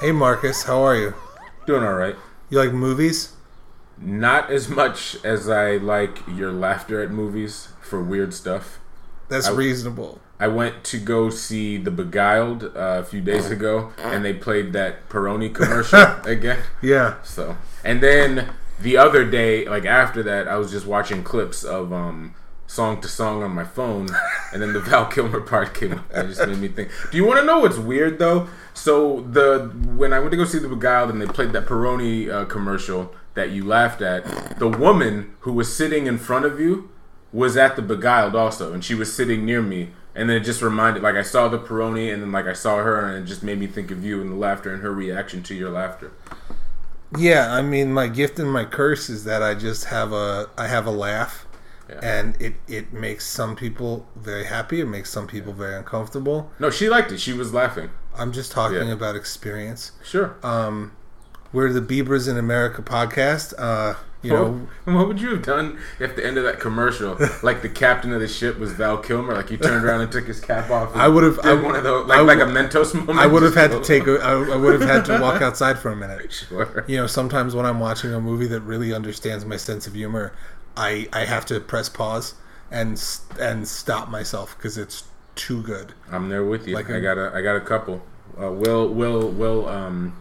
Hey Marcus, how are you? Doing all right. You like movies? Not as much as I like your laughter at movies for weird stuff. That's I- reasonable. I went to go see The Beguiled uh, a few days ago, and they played that Peroni commercial again. Yeah. So, and then the other day, like after that, I was just watching clips of um, song to song on my phone, and then the Val Kilmer part came up. It just made me think. Do you want to know what's weird though? So the when I went to go see The Beguiled, and they played that Peroni uh, commercial that you laughed at, the woman who was sitting in front of you was at The Beguiled also, and she was sitting near me. And then it just reminded, like I saw the Peroni, and then like I saw her, and it just made me think of you and the laughter and her reaction to your laughter. Yeah, I mean my gift and my curse is that I just have a I have a laugh. Yeah. And it, it makes some people very happy. It makes some people very uncomfortable. No, she liked it. She was laughing. I'm just talking Yeah. about experience. Sure. Um, we're the Biebers in America podcast. Uh, you know, what, what would you have done if the end of that commercial, like the captain of the ship was Val Kilmer, like he turned around and took his cap off? I would've- did I- one of those, like, I like a Mentos moment. I would have had to take. A, I, I would have had to walk outside for a minute. Sure. You know, sometimes when I'm watching a movie that really understands my sense of humor, I I have to press pause and and stop myself because it's too good. I'm there with you. Like I got a, I got a couple. Uh, Will, Will, Will, um,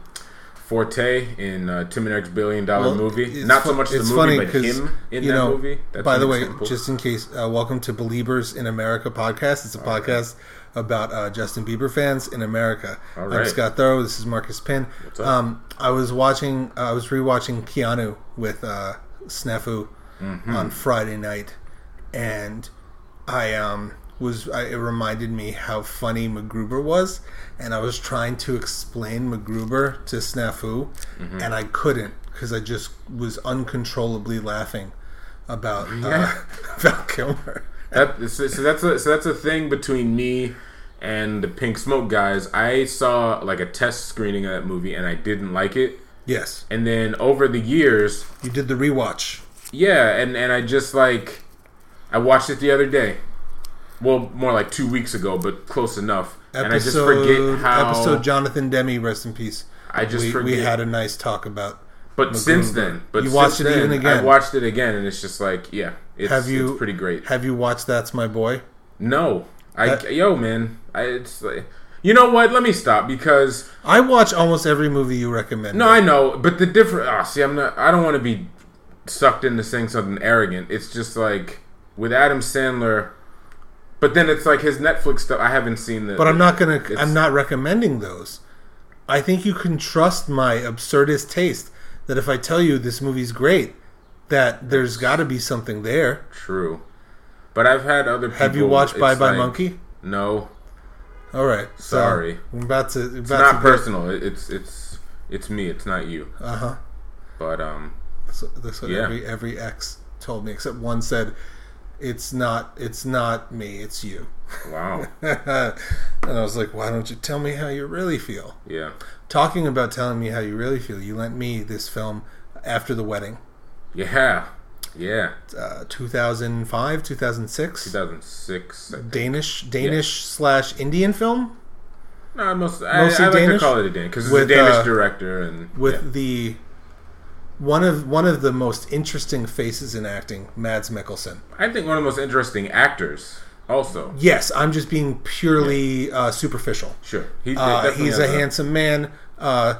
Forte in uh, Tim and Eric's Billion Dollar Well, movie. Not so much the movie, but him in you that know, movie. That's by the way, example. just in case, uh, welcome to Believers in America podcast. It's a podcast about uh, Justin Bieber fans in America. All I'm. Scott Thorough. This is Marcus Pin. Um, I was watching. Uh, I was rewatching Keanu with uh, Snafu Mm-hmm. on Friday night, and I um was I, it reminded me how funny MacGruber was, and I was trying to explain MacGruber to Snafu, Mm-hmm. and I couldn't because I just was uncontrollably laughing about uh, Yeah. Val Kilmer. That, so, so that's a, so that's a thing between me and the Pink Smoke guys. I saw like a test screening of that movie and I didn't like it. Yes, And then over the years, you did the rewatch. Yeah, and and I just like I watched it the other day. Well, more like two weeks ago, but close enough. and I just forget how. episode Jonathan Demme, rest in peace. I just we, forget. we had a nice talk about. but since then, but You watched it even again. I watched it again, and it's just like, yeah, it's, Have you it's pretty great. Have you watched That's My Boy? No, I That- yo man, I, it's like, you know what? Let me stop because I watch almost every movie you recommend. no, I know, but the different. Oh, see, I'm not. I don't want to be sucked into saying something arrogant. It's just like with Adam Sandler. But then it's like his Netflix stuff. I haven't seen the. but I'm not gonna. I'm not recommending those. I think you can trust my absurdist taste. That if I tell you this movie's great, that there's got to be something there. true. But I've had other. people... Have you watched Bye Bye like- Monkey? No, All right. so Sorry. I'm about to. About it's not to personal. It- It's it's it's me. It's not you. Uh huh. But um, So that's what Yeah. every every ex told me, except one said, "It's not. It's not me. It's you." wow, and I was like, "Why don't you tell me how you really feel?" yeah, Talking about telling me how you really feel, you lent me this film after the wedding, yeah, yeah. uh, 2005, 2006, 2006. I think. Danish Danish slash Indian film No, most, I, Mostly I like Danish? to call it a Danish because it's With, a Danish uh, director and with yeah. the one of one of the most interesting faces in acting, Mads Mikkelsen. I think one of the most interesting actors. Also, Yes, I'm just being purely uh, superficial. sure, he, Uh, he's a handsome man. Uh,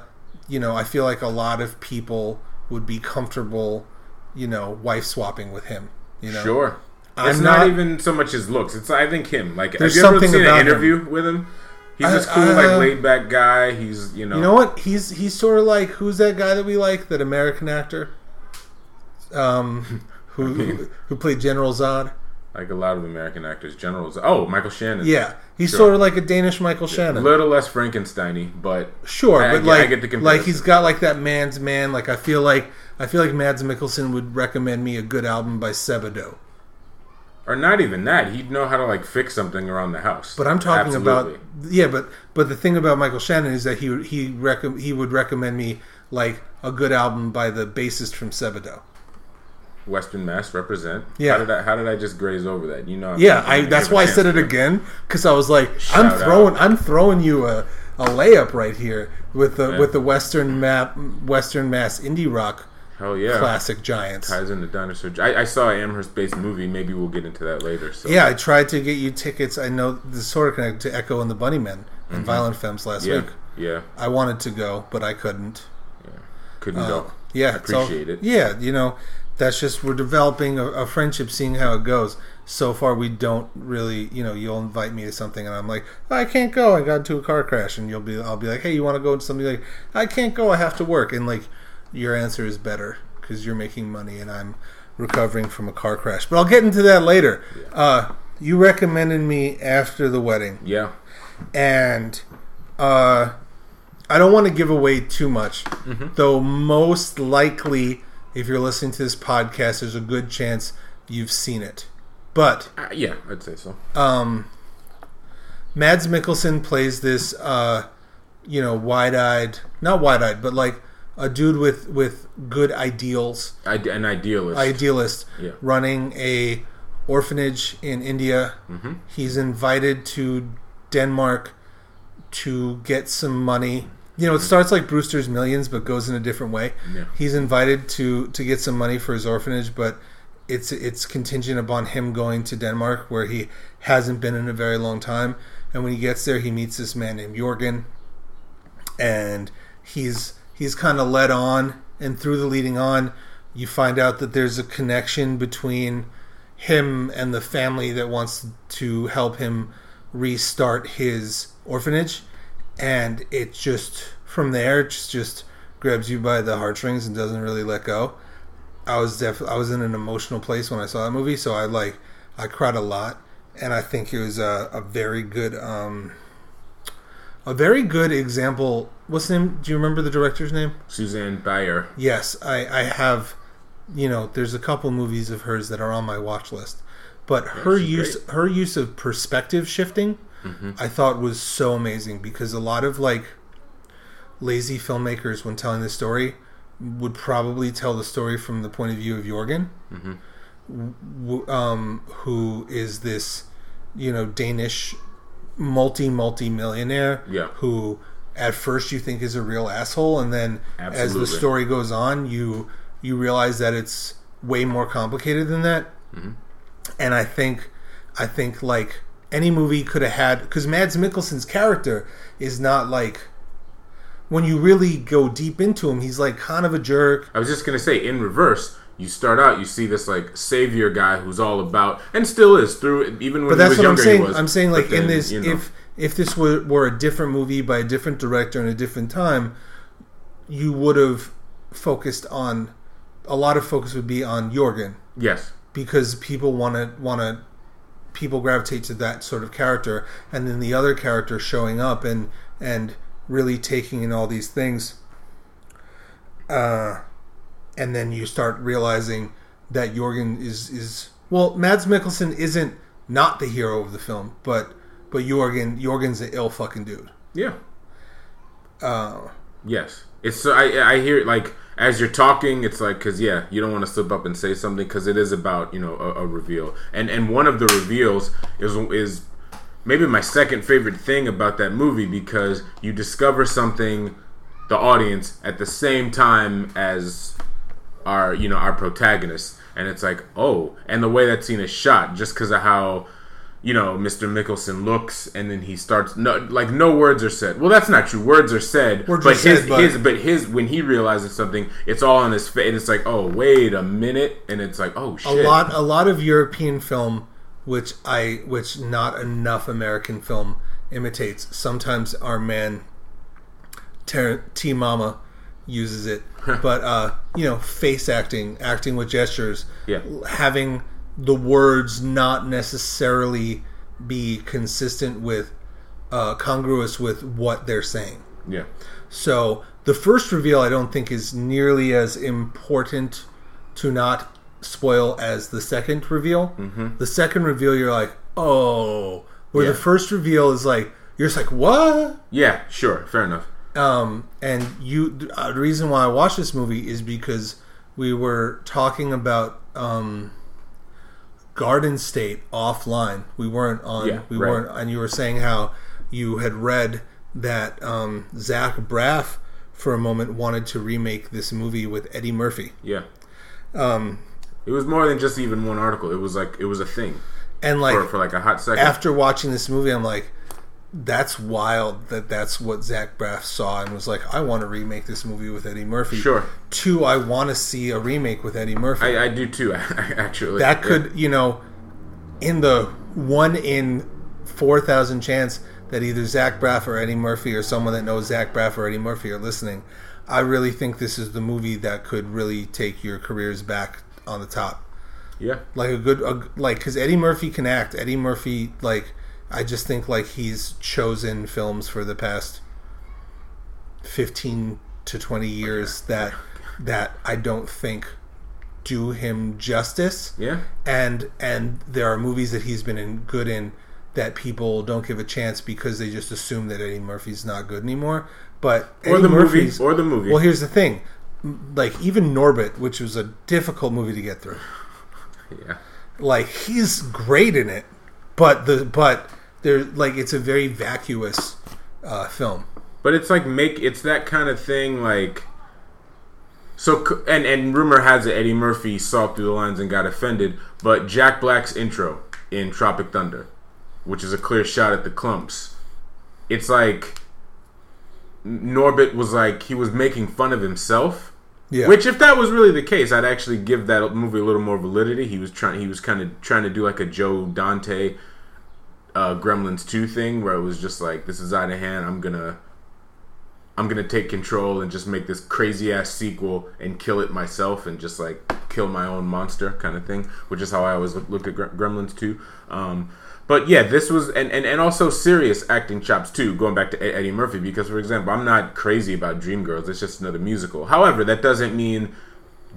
you know, I feel like a lot of people would be comfortable, you know, wife swapping with him. You know, Sure, I'm it's not, not- even so much his looks. It's I think him. Like, have you ever seen an interview with him? He's I- this cool, uh, like laid back guy. He's you know, You know what? He's he's sort of like who's that guy that we like? That American actor, um, who who, who played General Zod? like a lot of American actors, generals. Oh, Michael Shannon. Yeah, he's Sure. sort of like a Danish Michael a Shannon. A little less Frankensteiny, but Sure, I- but I like, like he's got like that man's man. Like I feel like I feel like Mads Mikkelsen would recommend me a good album by Sebadoh. Or not even that. He'd know how to like fix something around the house. But I'm talking Absolutely. about yeah, but but the thing about Michael Shannon is that he would- he rec- he would recommend me like a good album by the bassist from Sebadoh. Western Mass represent. Yeah. How did I? How did I just graze over that? You know. I'm Yeah, I that's why I said it again because I was like, Shout I'm out. throwing I'm throwing you a a layup right here with the Yeah. with the Western map Western Mass indie rock Hell yeah. classic giants. Ties into dinosaur. I, I saw an Amherst-based movie. Maybe we'll get into that later. So Yeah, I tried to get you tickets. I know this sort of connected to Echo and the Bunnymen and Violent Femmes last Mm-hmm. yeah, week. yeah, I wanted to go, but I couldn't. yeah. Couldn't Uh, go. yeah, I appreciate so- it. Yeah, you know, that's just we're developing a, a friendship, seeing how it goes. So far, we don't really, you know, you'll invite me to something, and I'm like, I can't go. I got into a car crash, and you'll be, I'll be like, hey, you want to go to something? Like, I can't go. I have to work, and like, your answer is better because you're making money, and I'm recovering from a car crash. But I'll get into that later. Uh, you recommended me after the wedding Yeah. and uh, I don't want to give away too much, Mm-hmm. though. Most likely, if you're listening to this podcast, there's a good chance you've seen it. But Uh, yeah, I'd say so. um, Mads Mikkelsen plays this, uh, you know, wide-eyed, not wide-eyed, but like a dude with with good ideals, I, an idealist. idealist, Yeah. running a orphanage in India. Mm-hmm. He's invited to Denmark to get some money. You know, it starts like Brewster's Millions, but goes in a different way. Yeah. He's invited to to get some money for his orphanage, but it's it's contingent upon him going to Denmark, where he hasn't been in a very long time. And when he gets there, he meets this man named Jorgen, and he's he's kind of led on, and through the leading on, you find out that there's a connection between him and the family that wants to help him restart his orphanage, and it just from there it just just grabs you by the heartstrings and doesn't really let go. I was def- I was in an emotional place when I saw that movie, so I like I cried a lot, and I think it was a, a very good um, a very good example. What's the name? Do you remember the director's name? Susanne Bier. Yes, I, I have. You know, there's a couple movies of hers that are on my watch list, but her use great. her use of perspective shifting, I thought was so amazing because a lot of like lazy filmmakers, when telling the story, would probably tell the story from the point of view of Jorgen, w- um, who is this, you know, Danish multi multi millionaire Yeah. who at first you think is a real asshole and then as the story goes on you you realize that it's way more complicated than that. Mm-hmm. and i think i think like any movie could have had because mads mikkelsen's character is not like when you really go deep into him he's like kind of a jerk. I was just gonna say, in reverse, you start out, you see this like savior guy who's all about, and still is through even when but that's he was what i'm saying. was. i'm saying like in this you know, if if this were, were a different movie by a different director in a different time you would have focused on a lot of focus would be on jorgen. Yes, because people want to want to people gravitate to that sort of character and then the other character showing up and and really taking in all these things uh and then you start realizing that Jorgen is is well Mads Mikkelsen isn't not the hero of the film but but Jorgen Jorgen's an ill fucking dude. Yeah, uh yes. It's so I I hear it like as you're talking, it's like because yeah, you don't want to slip up and say something because it is about you know a, a reveal, and and one of the reveals is is maybe my second favorite thing about that movie because you discover something the audience at the same time as our you know our protagonist and it's like oh and the way that scene is shot just because of how you know Mr. Mikkelsen looks and then he starts no like no words are said well that's not true words are said Words but are said, his but- his but his when he realizes something it's all on his face and it's like oh wait a minute and it's like oh shit. a lot a lot of European film which I which not enough American film imitates. Sometimes our man Ter- T Mama uses it, but uh, you know, face acting, acting with gestures, Yeah. having the words not necessarily be consistent with uh, congruous with what they're saying. yeah So the first reveal, I don't think, is nearly as important to not spoil as the second reveal. Mm-hmm. The second reveal, you're like, oh, where Yeah. the first reveal is like, you're just like, what? yeah sure fair enough Um, and you, uh, the reason why I watched this movie is because we were talking about um, Garden State offline. We weren't on. Yeah, we right. weren't, and you were saying how you had read that um, Zach Braff for a moment wanted to remake this movie with Eddie Murphy. Yeah. Um, it was more than just even one article. It was like it was a thing And like for, for like a hot second. after watching this movie, I'm like, that's wild that that's what Zach Braff saw and was like, I want to remake this movie with Eddie Murphy. Sure. Two, I want to see a remake with Eddie Murphy. I, I do too. Actually, that Yeah. could, you know, in the one in 4,000 chance that either Zach Braff or Eddie Murphy or someone that knows Zach Braff or Eddie Murphy are listening, I really think this is the movie that could really take your careers back on the top. Yeah. Like a good, a, like, because Eddie Murphy can act. Eddie Murphy, like, I just think, like, he's chosen films for the past 15 to 20 years that, that I don't think do him justice Yeah. and and there are movies that he's been in good in that people don't give a chance because they just assume that Eddie Murphy's not good anymore. But Or Eddie the Murphy's, movie. Or the movie. well, here's the thing, like even Norbit, which was a difficult movie to get through, yeah. like he's great in it, but the but there like it's a very vacuous uh, film. But it's like make it's that kind of thing like so and and rumor has it Eddie Murphy saw through the lines and got offended, but Jack Black's intro in Tropic Thunder, which is a clear shot at the Klumps. It's like Norbit was like he was making fun of himself. Yeah, Which, if that was really the case, I'd actually give that movie a little more validity. He was trying. He was kind of trying to do like a Joe Dante, uh, Gremlins two thing, where it was just like, "This is out of hand. I'm gonna, I'm gonna take control and just make this crazy ass sequel and kill it myself and just like kill my own monster kind of thing." Which is how I always look, at Gremlins two. Um, but yeah, this was and, and, and also serious acting chops too. Going back to Eddie Murphy, because for example, I'm not crazy about Dreamgirls. It's just another musical. However, that doesn't mean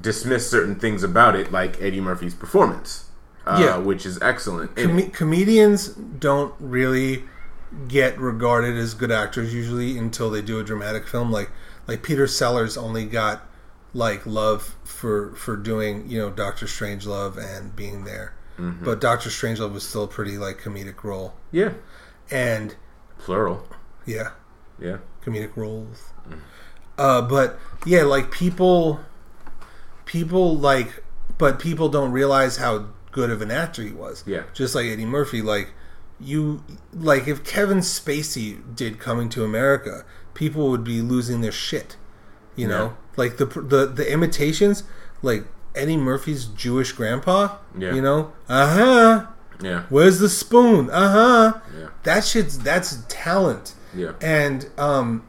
dismiss certain things about it, like Eddie Murphy's performance, uh, Yeah. which is excellent. Com- comedians don't really get regarded as good actors usually until they do a dramatic film. Like like Peter Sellers only got like love for for doing you know Doctor Strangelove and being there, but Doctor Strangelove was still a pretty like comedic role. yeah, And plural. yeah, Yeah, comedic roles. Uh, but yeah, like people, people like, but people don't realize how good of an actor he was. Yeah. just like Eddie Murphy. Like you, like if Kevin Spacey did Coming to America, people would be losing their shit. You know, Yeah. like the the the imitations, like Eddie Murphy's Jewish grandpa. Yeah. You know, uh huh. yeah, Where's the spoon? Uh huh. yeah, That shit's that's talent. yeah. And um,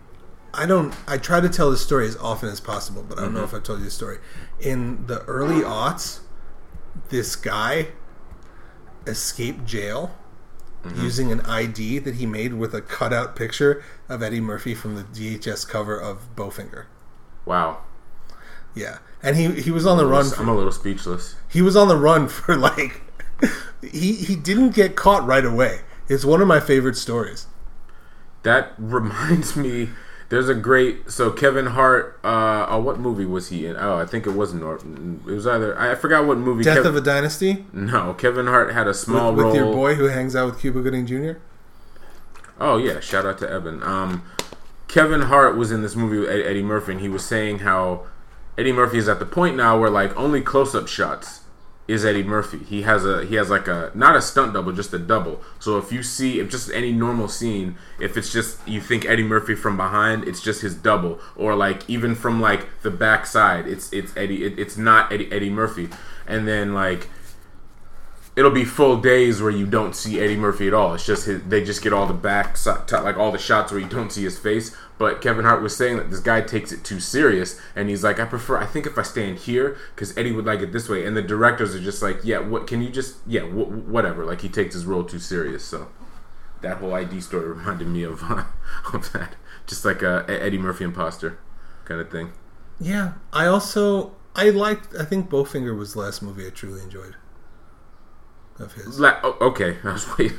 I don't. I try to tell this story as often as possible, but I don't know if I've told you this story. In the early aughts, this guy escaped jail mm-hmm. using an ID that he made with a cutout picture of Eddie Murphy from the VHS cover of Bowfinger. Wow. Yeah, and he he was on the run. I'm For, a little speechless. he was on the run for like. he he didn't get caught right away. It's one of my favorite stories. That reminds me. There's a great so Kevin Hart. Uh, oh, what movie was he in? Oh, I think it wasn't. It was either I forgot what movie. Death Kev- of a Dynasty no, Kevin Hart had a small with, with role. your boy who hangs out with Cuba Gooding Jr. Oh yeah, shout out to Evan. Um, Kevin Hart was in this movie with Eddie Murphy, and he was saying how Eddie Murphy is at the point now where like only close-up shots is Eddie Murphy. He has a he has like a not a stunt double, just a double. So if you see if just any normal scene, if it's just you think Eddie Murphy from behind, it's just his double, or like even from like the back side, it's it's Eddie. It, it's not Eddie Eddie Murphy, and then like it'll be full days where you don't see Eddie Murphy at all. It's just his, they just get all the back like all the shots where you don't see his face. But Kevin Hart was saying that this guy takes it too serious, and he's like, I prefer. I think if I stand here, because Eddie would like it this way, and the directors are just like, yeah, what can you just yeah, wh- whatever. Like he takes his role too serious. So that whole ID story reminded me of of that, just like a Eddie Murphy imposter kind of thing. Yeah, I also I liked. I think Bowfinger was the last movie I truly enjoyed of his. La- oh, okay, I was waiting.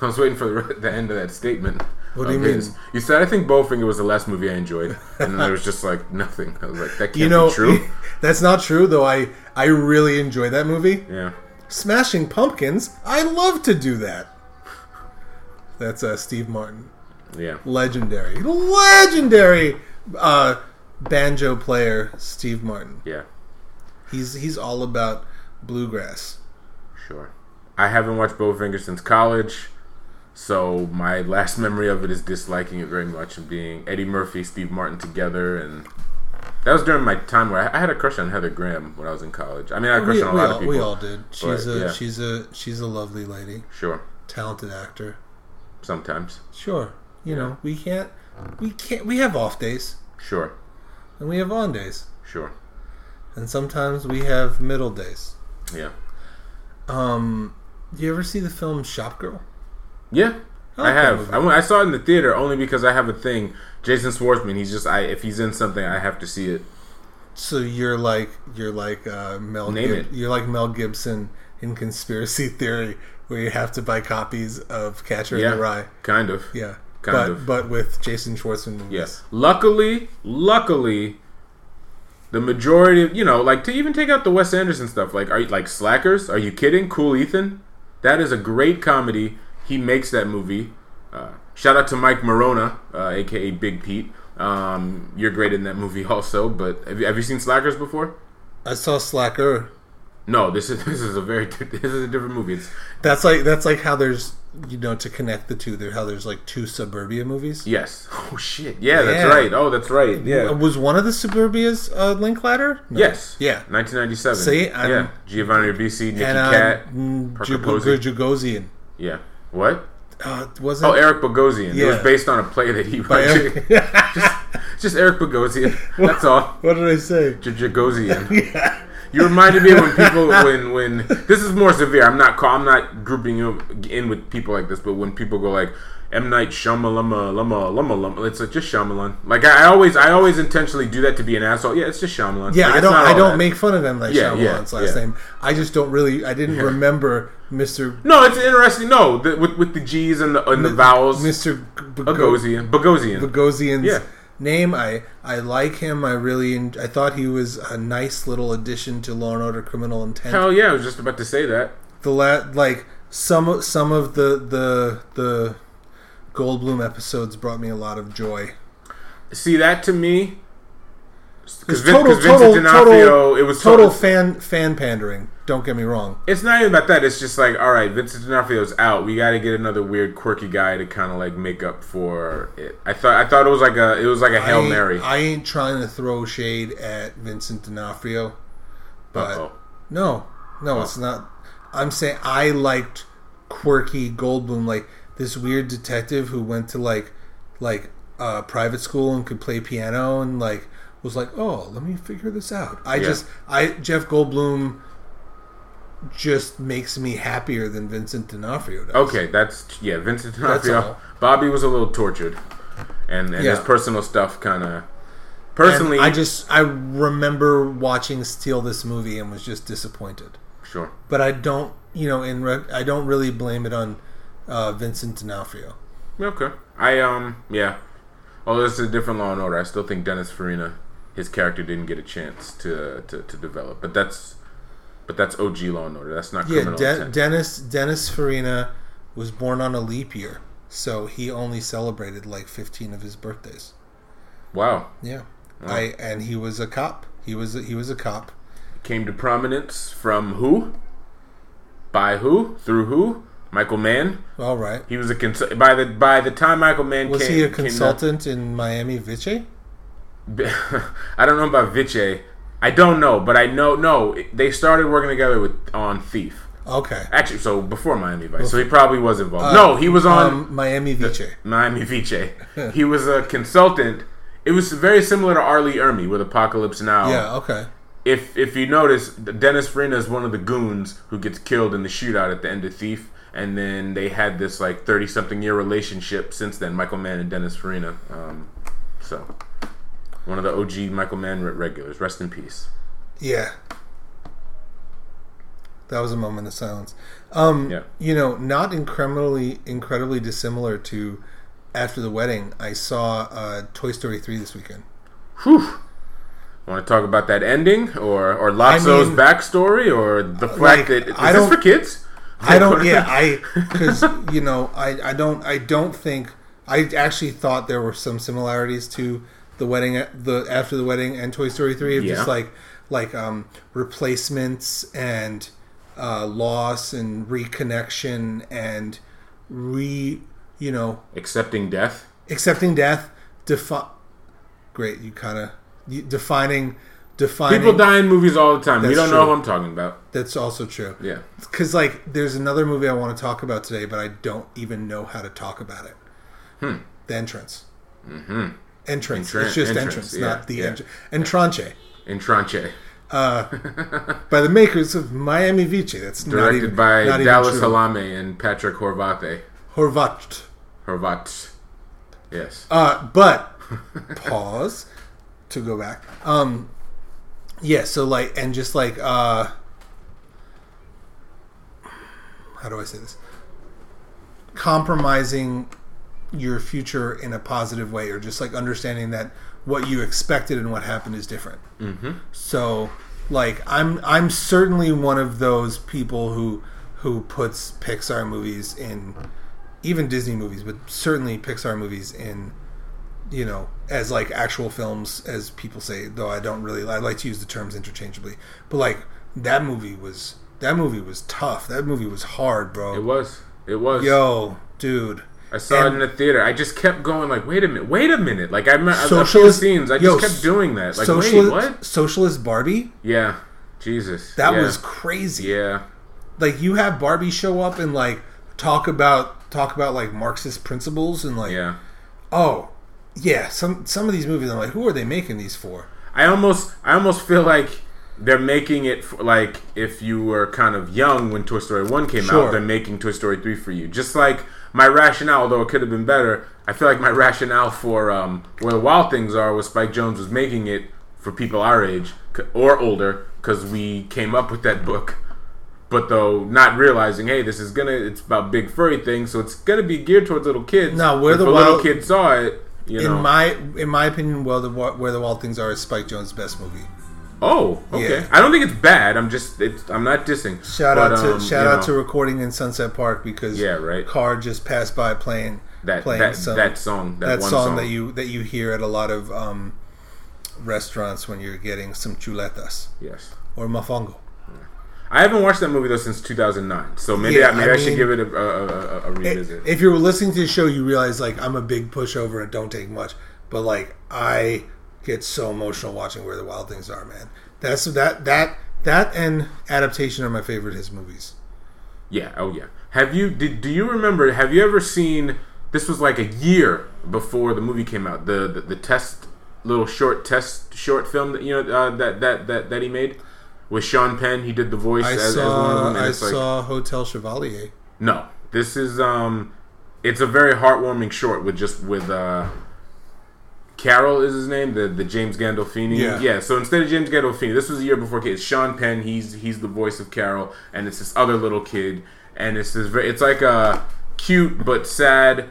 I was waiting for the, the end of that statement. What do you mean? his. You said I think Bowfinger was the last movie I enjoyed, and then there was just like nothing. I was like, that can't You know, be true. that's not true though. I I really enjoy that movie. Yeah, Smashing Pumpkins. I love to do that. That's uh, Steve Martin. Yeah. legendary, legendary uh, banjo player Steve Martin. Yeah. He's he's all about bluegrass. Sure. I haven't watched Bowfinger since college, so my last memory of it is disliking it very much and being Eddie Murphy, Steve Martin together, and that was during my time where I I had a crush on Heather Graham when I was in college. I mean, I had a crush We, on a lot all, of people. we all did. She's a yeah. she's a she's a lovely lady, Sure. talented actor. Sometimes. Sure, you Yeah. know we can't we can't we have off days Sure. and we have on days, Sure. and sometimes we have middle days. Yeah. Um, do you ever see the film Shop Girl? Yeah. I I have. I, went, I saw it in the theater only because I have a thing. Jason Schwartzman. He's just. I if he's in something, I have to see it. So you're like you're like uh, Mel. Name Gib- it. You're like Mel Gibson in Conspiracy Theory, where you have to buy copies of Catcher Yeah. in the Rye. Kind of. Yeah, Kind but of. but with Jason Schwartzman movies. Yes. Luckily, luckily, the majority of you know, like to even take out the Wes Anderson stuff, like are you like Slackers? Are you kidding? Cool Ethan, that is a great comedy. He makes that movie. Uh, shout out to Mike Maronna, uh, aka Big Pete. Um, you're great in that movie also. But have you, have you seen Slackers before? I saw Slacker. No, this is this is a very this is a different movie. It's That's like that's like how there's you know to connect the two. There how there's like two Suburbia movies. yes. Oh shit. Yeah, that's right. Oh, that's right. Yeah. Was one of the Suburbias uh, Linklater? No. Yes. Yeah. 1997. See, I'm- yeah. Giovanni bc Nicky And uh, Katt. mm, Parker Jug- Yeah. What? Uh, wasn't Oh, Eric Bogosian. It was based on a play that he wrote. Just, just Eric Bogosian. That's all. what did I say? Jagosian. Yeah. You reminded me of when people when when this is more severe. I'm not call, I'm not grouping you in with people like this, but when people go like M Night Shyamalama Lama Lama Lama, it's like just Shyamalan. Like I, I always I always intentionally do that to be an asshole. Yeah, it's just Shyamalan. Yeah, Like, I don't. I don't that. make fun of him like Yeah, Shyamalan's yeah, last yeah. name. I just don't really. I didn't remember Mister No, it's interesting. No, the, with with the G's and the and the vowels. Mister Bogosian. Bogosian. Bogosian's Yeah. Name. I I like him. I really. en- I thought he was a nice little addition to Law and Order: Criminal Intent. Hell yeah, I was just about to say that. the la- like some of- some of the the the Goldblum episodes brought me a lot of joy. See that to me. Because It's total- Vincent total- D'Onofrio, total- it was Total total. fan fan pandering. Don't get me wrong. It's not even about that. It's just like, all right, Vincent D'Onofrio's out. We got to get another weird, quirky guy to kind of like make up for it. I thought, I thought it was like a, it was like a hail mary. I ain't trying to throw shade at Vincent D'Onofrio, but Uh-oh. no, no, it's not. I'm saying I liked quirky Goldblum, like this weird detective who went to like like uh, private school and could play piano and like was like, oh, let me figure this out. I Yeah. just I Jeff Goldblum just makes me happier than Vincent D'Onofrio does. Okay, that's yeah. Vincent D'Onofrio. Bobby was a little tortured, and and his personal stuff kind of. And Personally, I just I remember watching Steal this movie and was just disappointed. sure. but I don't, you know, in re- I don't really blame it on uh, Vincent D'Onofrio. Okay. I um yeah. Oh, this is a different Law and Order, I still think Dennis Farina, his character didn't get a chance to to, to develop. But that's but that's OG Law and Order. That's not Yeah, De- Dennis Dennis Farina was born on a leap year, so he only celebrated like fifteen of his birthdays. wow. Yeah, I and he was a cop. He was a, he was a cop. Came to prominence from who? By who? Through who? Michael Mann. All right. He was a cons- by the by the time Michael Mann Was came, he a consultant in Miami Vice? I don't know about Viche. I don't know, but I know no. They started working together with on Thief. Okay. Actually, so before Miami Vice, so he probably was involved. Uh, no, he was on Um, Miami Vice. Miami Vice. he was a consultant. It was very similar to R. Lee Ermey with Apocalypse Now. Yeah. Okay. If if you notice, Dennis Farina is one of the goons who gets killed in the shootout at the end of Thief, and then they had this like thirty something year relationship since then. Michael Mann and Dennis Farina. Um, so one of the OG Michael Mann regulars. Rest in peace. Yeah. That was a moment of silence. Um, Yeah. You know, not incredibly incredibly dissimilar to after the wedding. I saw uh, Toy Story three this weekend. Whew. Want to talk about that ending, or or Lotso's mean, backstory, or the fact like, that is I this for kids? I don't. Yeah, I because you know I I don't I don't think I actually thought there were some similarities to the wedding, the after the wedding, and Toy Story three. Of Yeah. Just like like um, replacements and uh, loss and reconnection and re you know Accepting death. accepting death. Defi- Great, you kind of defining defining. People die in movies all the time. That's don't know true. who I'm talking about. That's also true. Yeah. Because like, there's another movie I want to talk about today, but I don't even know how to talk about it. Hmm. The entrance. Mm-hmm. Entrance. Entran- it's just entrance, entrance, yeah, not the yeah. entrance. Entranche. In Tranche. By the makers of Miami Vici. That's not Directed even, by Dallas. Halame and Patrick Horvate. Horvat. Horvat. Yes. Uh, but pause to go back. Um, yeah. So like, and just like, uh, how do I say this? Compromising your future in a positive way, or just like understanding that what you expected and what happened is different. Mm-hmm. So, like, I'm I'm certainly one of those people who who puts Pixar movies in, even Disney movies, but certainly Pixar movies in you know, as like actual films, as people say. Though I don't really, I like to use the terms interchangeably. But like that movie was, that movie was tough. That movie was hard, bro. It was. It was. Yo, dude. I saw and- it in the theater. I just kept going like, wait a minute, wait a minute. Like I remember a few Socialist- scenes. I just kept doing that. Like socialist, wait, what? Socialist Barbie. Yeah. Jesus. That yeah. was crazy. Yeah. Like you have Barbie show up and like talk about talk about like Marxist principles and like, Yeah. oh, yeah. Some some of these movies, I'm like, who are they making these for? I almost I almost feel like they're making it for, like if you were kind of young when Toy Story 1 came Sure. out, they're making Toy Story 3 for you. Just like my rationale, although it could have been better, I feel like my rationale for um, Where the Wild Things Are was Spike Jonze was making it for people our age or older because we came up with that book. But though not realizing, hey, this is gonna, it's about big furry things, so it's gonna be geared towards little kids. Now, Where If the a little Wild- kid saw it, you know. In my in my opinion, well, the where the wild things are is Spike Jonze' best movie. Oh, okay. Yeah. I don't think it's bad. I'm just, it's, I'm not dissing. Shout But, out to um, shout out know, to recording in Sunset Park because Yeah, right. car just passed by playing that playing that, some that song, that, that one song, song, that you that you hear at a lot of um, restaurants when you're getting some chuletas Yes, or mofongo. I haven't watched that movie though since 2009. So maybe Yeah, I, maybe I I, should give it a, a, a, a revisit. If you're listening to the show, you realize like I'm a big pushover and don't take much, but like I get so emotional watching Where the Wild Things Are, man. That's that that that and adaptation are my favorite his movies. yeah. Oh yeah. Have you? Did do you remember? Have you ever seen? This was like a year before the movie came out. The the, the test little short test short film that you know uh, that that that that he made with Sean Penn. He did the voice I as, as one of saw them. I it's like, saw Hotel Chevalier. No, this is um, it's a very heartwarming short with just with uh, Carol is his name, the the James Gandolfini. Yeah. yeah. So instead of James Gandolfini, this was a year before. It's Sean Penn. He's he's the voice of Carol, and it's this other little kid, and it's this very, it's like a cute but sad.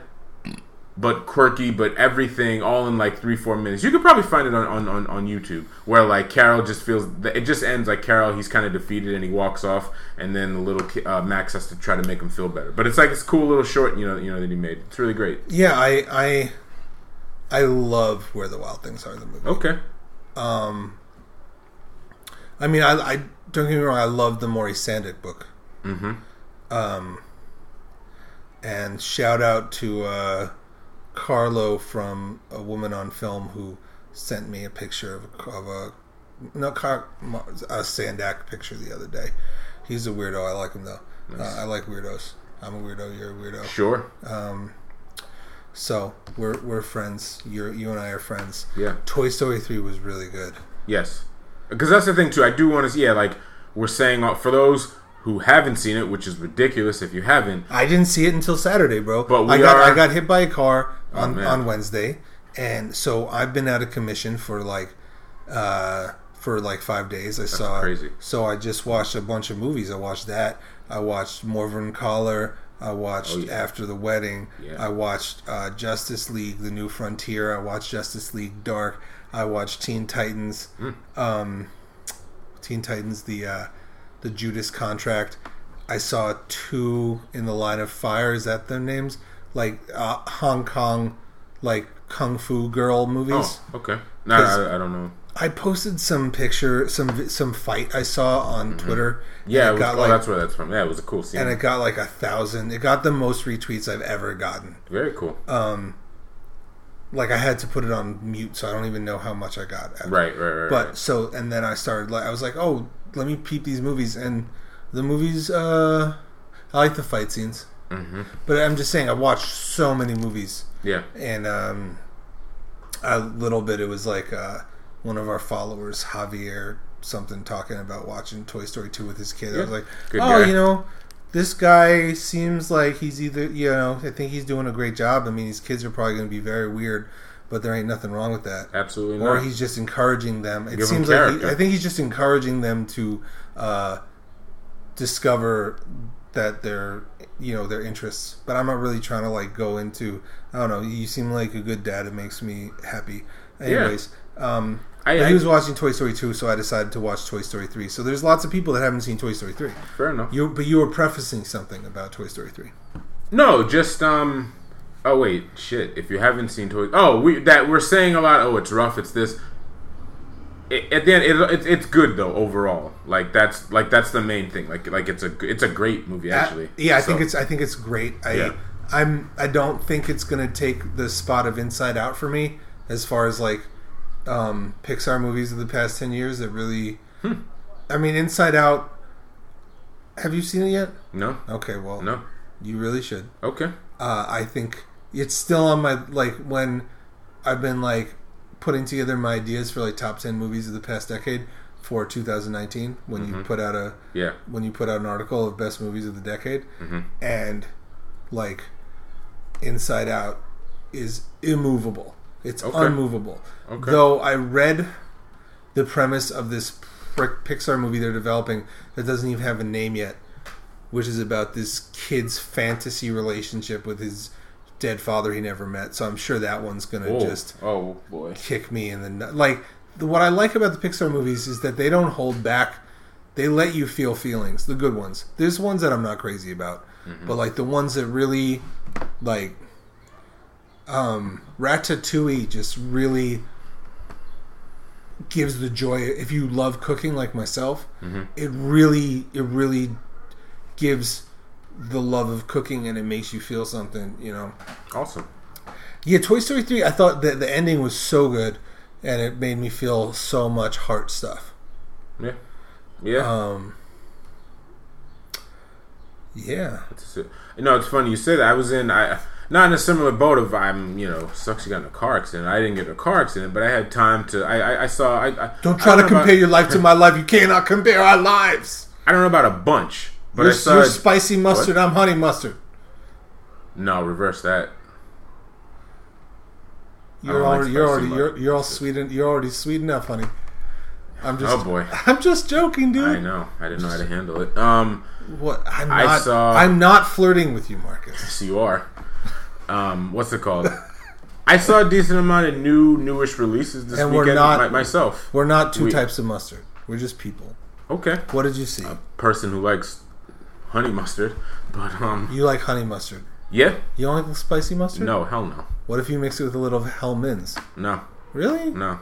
But quirky, but everything all in like three, four minutes. You could probably find it on, on, on, on YouTube where like Carol just feels it just ends like Carol he's kind of defeated and he walks off, and then the little uh, Max has to try to make him feel better. But it's like this cool little short, you know, you know that he made. It's really great. Yeah, I I I love Where the Wild Things Are the movie. Okay, I mean, I, I don't get me wrong. I love the Maurice Sendak book. Mm-hmm. Um, and shout out to uh, Carlo from A Woman on Film who sent me a picture of a, of a no Car, a Sendak picture the other day. He's a weirdo. I like him though. Uh, I like weirdos. I'm a weirdo. You're a weirdo. sure. So we're we're friends. You're you and I are friends. Yeah. Toy Story three was really good. Yes, because that's the thing too. I do want to see. Yeah, like we're saying for those who haven't seen it, which is ridiculous if you haven't. I didn't see it until Saturday, bro. But we I got are- Oh, I got hit by a car on, man. on Wednesday, and so I've been out of commission for like uh, for like five days. I saw crazy. So I just watched a bunch of movies. I watched that. I watched Morvern Callar. I watched Oh, yeah. After the Wedding. Yeah. I watched uh, Justice League: The New Frontier. I watched Justice League Dark. I watched Teen Titans. Hmm. Um, Teen Titans, the uh, the Judas Contract. I saw two in the line of fire. Is that their names? like uh, Hong Kong, like kung fu girl movies. Oh, okay. No, I, I don't know. I posted some picture, some some fight I saw on Twitter. Mm-hmm. Yeah, it was, got oh, like, that's where that's from. Yeah, it was a cool scene. and it got like a thousand. It got the most retweets I've ever gotten. Very cool. Um, like I had to put it on mute, so I don't even know how much I got. after. right, right, right. But right. so, and then I started like I was like, oh, let me peep these movies, and the movies. uh I like the fight scenes, hmm but I'm just saying I watched so many movies, yeah, and um a little bit it was like uh one of our followers, Javier, something talking about watching Toy Story 2 with his kid. I was like, good oh, guy. you know. This guy seems like he's either, you know, I think he's doing a great job. I mean, these kids are probably going to be very weird, but there ain't nothing wrong with that absolutely or not. he's just encouraging them. It Give 'em seems like he. I think he's just encouraging them to uh, discover that their you know their interests. But I'm not really trying to like go into. I don't know. You seem like a good dad. It makes me happy. Anyways, um, I- he was watching Toy Story 2, so I decided to watch Toy Story 3. So there's lots of people that haven't seen Toy Story 3. Fair enough. You, but you were prefacing something about Toy Story 3. No, just um. Oh wait, shit! If you haven't seen Toy, oh we that we're saying a lot. Oh, it's rough. It's this. It, at the end, it, it's it's good though overall. Like that's like that's the main thing. Like like it's a it's a great movie actually. yeah, I So, think it's I think it's great. I Yeah. I'm I don't think it's gonna take the spot of Inside Out for me as far as like um, Pixar movies of the past ten years that really. Hmm. I mean, Inside Out. Have you seen it yet? no Okay, well, no you really should. okay Uh, I think it's still on my like when I've been like putting together my ideas for like top ten movies of the past decade for 2019 when you put out a yeah when you put out an article of best movies of the decade, Mm-hmm. and like Inside Out is immovable. It's Okay. unmovable. Okay. Though I read the premise of this Pixar movie they're developing that doesn't even have a name yet, which is about this kid's fantasy relationship with his dead father he never met. So I'm sure that one's gonna oh, just oh boy kick me in the nut. Like the, what I like about the Pixar movies is that they don't hold back. They let you feel feelings, the good ones. There's ones that I'm not crazy about, mm-hmm. but like the ones that really, like, um, Ratatouille just really gives the joy. If you love cooking like myself, it really, it really gives the love of cooking, and it makes you feel something. You know. awesome Yeah, Toy Story 3, I thought that the ending was so good and it made me feel so much heart stuff. yeah yeah. Um Yeah. That's it. You know, it's funny you said that. I was in I not in a similar boat of I'm you know sucks you got in a car accident. I didn't get in a car accident, but I had time to. I I, I saw. I, I Don't I try to know about- compare your life to my life. You cannot compare our lives. I don't know about a bunch, but You're, I saw. you're spicy mustard, I'm honey mustard. no, reverse that. You're don't like already you're already you're, you're all sweet and you're already sweet enough, honey. I'm just Oh boy, I'm just joking, dude. I know. I didn't know how to handle it. Um, What I'm I not saw- I'm not flirting with you, Marcus. yes, you are. Um, what's it called? I saw a decent amount of new, newish releases this And we're not- my, myself. We're not two We- types of mustard. We're just people. Okay, What did you see? A person who likes honey mustard, but um, You like honey mustard. yeah, You don't like the spicy mustard? no, hell no, What if you mix it with a little Hellmann's? no, Really? no.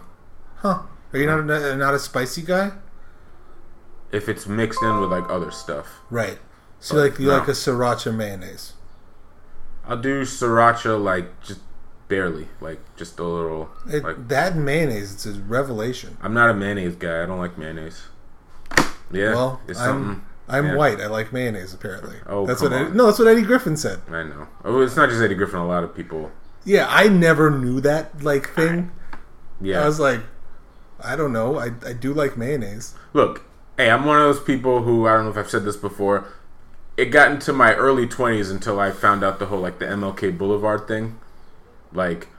Huh? Are you not a, not a spicy guy? If it's mixed in with like other stuff, Right. So like you No. like a sriracha mayonnaise. I'll do sriracha like just barely, like just a little. It, like that mayonnaise, it's a revelation. I'm not a mayonnaise guy. I don't like mayonnaise. Yeah, Well, it's I'm something. I'm yeah. white. I like mayonnaise. Apparently. Oh, that's what Eddie, no, that's what Eddie Griffin said. I know. Oh, it's not just Eddie Griffin. A lot of people. Yeah, I never knew that like thing. Yeah. I was like, I don't know. I I do like mayonnaise. Look, hey, I'm one of those people who I don't know if I've said this before. It got into my early 20s until I found out the whole like the MLK Boulevard thing. Like,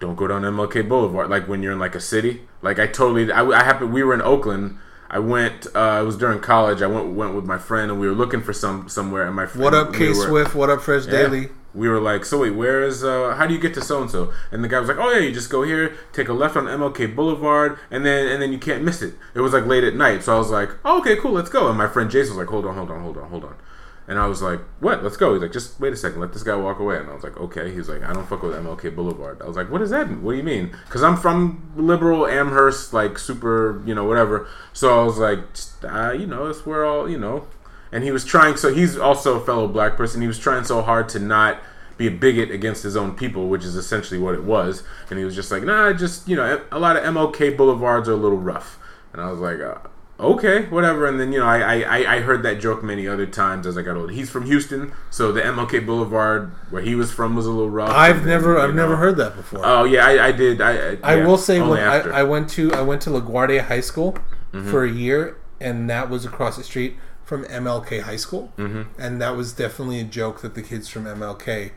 don't go down MLK Boulevard. Like when you're in like a city. Like I totally. I, I happened. We were in Oakland. I went. Uh, it was during college. I went went with my friend and we were looking for some somewhere. And my friend, What up, K Swift? What up, Fresh Yeah. Daily? We were like, so wait, where is? uh How do you get to so and so? And the guy was like, oh yeah, you just go here, take a left on MLK Boulevard, and then and then you can't miss it. It was like late at night, so I was like, oh, okay, cool, let's go. And my friend Jason was like, hold on, hold on, hold on, hold on. And I was like, "What? Let's go." He's like, "Just wait a second. Let this guy walk away." And I was like, "Okay." He's like, "I don't fuck with MLK Boulevard." I was like, "What does that mean? What do you mean?" Because I'm from liberal Amherst, like super, you know, whatever. So I was like, uh, "You know, it's where all you know." And he was trying. So he's also a fellow black person. He was trying so hard to not be a bigot against his own people, which is essentially what it was. And he was just like, "Nah, just you know, a lot of MLK Boulevards are a little rough." And I was like. Uh, okay, whatever. And then you know, I, I I heard that joke many other times as I got older. He's from Houston, so the MLK Boulevard where he was from was a little rough. I've And never I've you never heard that before. Oh yeah, I, I did. I I, I yeah, will say when I. I went to I went to LaGuardia High School Mm-hmm. for a year, and that was across the street from MLK High School, mm-hmm. and that was definitely a joke that the kids from MLK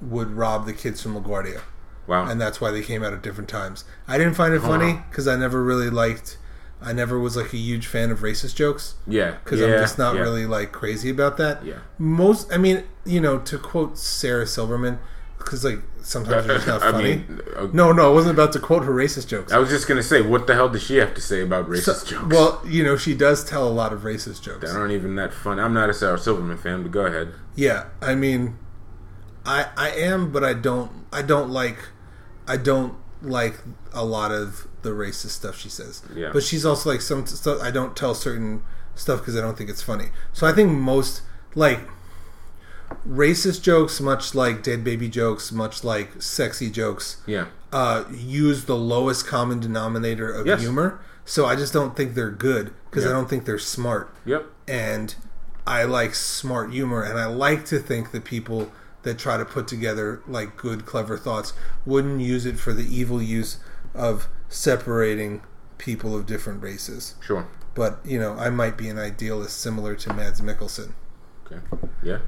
would rob the kids from LaGuardia, wow. and that's why they came out at different times. I didn't find it funny because I never really liked. I never was like a huge fan of racist jokes yeah, because yeah, I'm just not yeah. really like crazy about that. Yeah. Most, I mean, you know, to quote Sarah Silverman, because like sometimes just not I funny. mean, uh, no, no, I wasn't about to quote her racist jokes. I was just gonna say, what the hell does she have to say about racist So- jokes? Well, you know, she does tell a lot of racist jokes. that aren't even that funny. I'm not a Sarah Silverman fan, but go ahead. Yeah, I mean, I I am, but I don't I don't like I don't like a lot of the racist stuff she says. Yeah. But she's also like some stuff I don't tell certain stuff because I don't think it's funny. So I think most like racist jokes, much like dead baby jokes, much like sexy jokes, Yeah, uh, use the lowest common denominator of Yes. humor. So I just don't think they're good because I don't think they're smart yep. and I like smart humor, and I like to think that people that try to put together like good, clever thoughts wouldn't use it for the evil use of separating people of different races. Sure. But you know, I might be an idealist similar to Mads Mikkelsen. Okay. Yeah.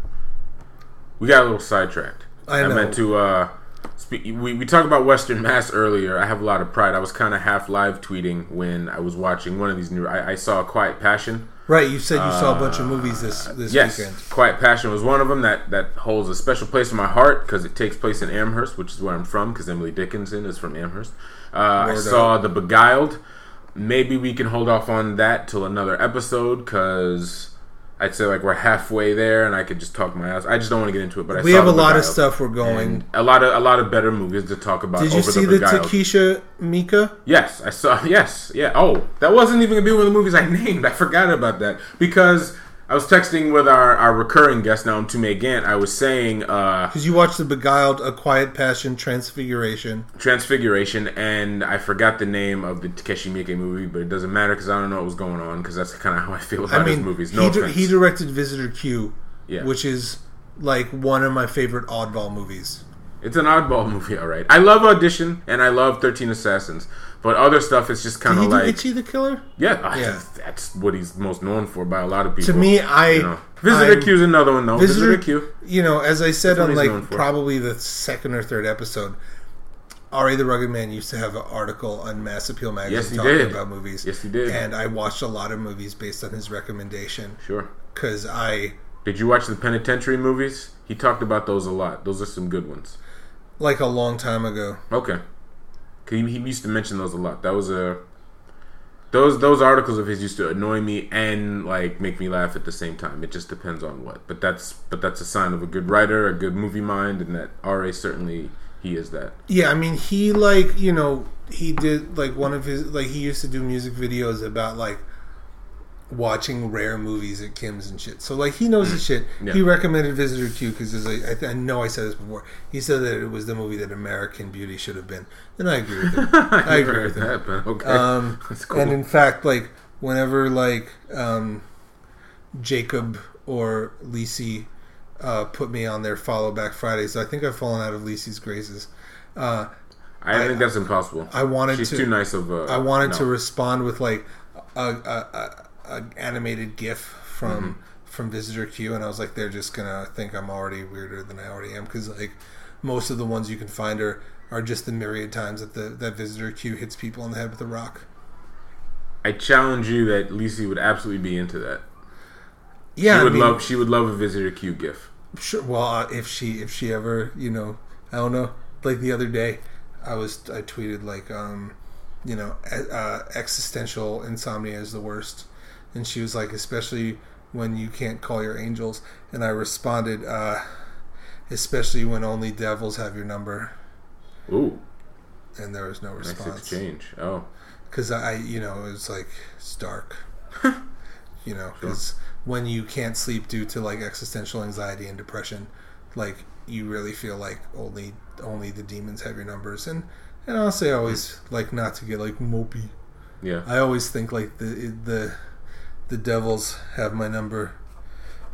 We got a little sidetracked. I know. meant to uh speak we, we talked about Western Mass earlier. I have a lot of pride. I was kinda half live tweeting when I was watching one of these new I, I saw Quiet Passion. Right? You said you saw a bunch of movies this this Yes, weekend. Quiet Passion was one of them that that holds a special place in my heart because it takes place in Amherst, which is where I'm from. Because Emily Dickinson is from Amherst. Uh, I saw The Beguiled. Maybe we can hold off on that till another episode because I'd say like we're halfway there, and I could just talk my ass. I just don't want to get into it, but I We saw have a lot of stuff we're going. A lot of a lot of better movies to talk about. Did you over see the, the. Takashi Miike? Yes, I saw. Yes, yeah. Oh, that wasn't even gonna be one of the movies I named. I forgot about that because I was texting with our, our recurring guest now, Tume Gant. I was saying uh, Because you watched the Beguiled, A Quiet Passion, Transfiguration. Transfiguration, and I forgot the name of the Takashi Miike movie, but it doesn't matter because I don't know what was going on because that's kind of how I feel about I mean, his movies. No he, di- he directed Visitor Q, Yeah. which is like one of my favorite oddball movies. it's an oddball movie, all right. I love Audition and I love Thirteen Assassins, but other stuff is just kind of like Ichi the Killer? yeah, I- Yeah. that's what he's most known for by a lot of people. To me, I you know. Visitor Q is another one though. Visitor, Visitor, Q. You know, as I said on like probably the second or third episode, R.A. the Rugged Man used to have an article on Mass Appeal magazine Yes, talking did. about movies. Yes, he did. And I watched a lot of movies based on his recommendation Sure. because I Did you watch the Penitentiary movies? He talked about those a lot. Those are some good ones. like a long time ago. Okay. He, he used to mention those a lot. That was a those those articles of his used to annoy me and like make me laugh at the same time. It just depends on what. But that's but that's a sign of a good writer, a good movie mind, and that R.A. certainly he is that. Yeah, I mean, he like you know he did like one of his like he used to do music videos about like watching rare movies at Kim's and shit. So like he knows his shit. Yeah. He recommended Visitor Q because I, th- I know I said this before. He said that it was the movie that American Beauty should have been, and I agree with him. I agree with him. that, but okay. Um, That's cool. And in fact, like whenever like um, Jacob or Lisi uh, put me on their follow back Fridays, I think I've fallen out of Lisi's graces. Uh, I, think that's impossible. I wanted She's to. too nice of a. I wanted no. to respond with like a, a, a, a animated GIF from Mm-hmm. from Visitor Q, and I was like, they're just gonna think I'm already weirder than I already am because like most of the ones you can find are are just the myriad times that the that Visitor Q hits people on the head with a rock. I challenge you that Lisi would absolutely be into that. Yeah, she I would mean, love. She would love a visitor Q gif. Sure. Well, uh, if she if she ever you know I don't know like the other day I was I tweeted like um you know uh, existential insomnia is the worst, and she was like especially when you can't call your angels, and I responded, uh, especially when only devils have your number, Ooh, and there was no response. nice exchange. Oh, because I, you know, it was like it's dark, you know, because when you can't sleep due to like existential anxiety and depression, like you really feel like only only the demons have your numbers, and and honestly, I always like not to get like mopey. yeah. I always think like the the the devils have my number,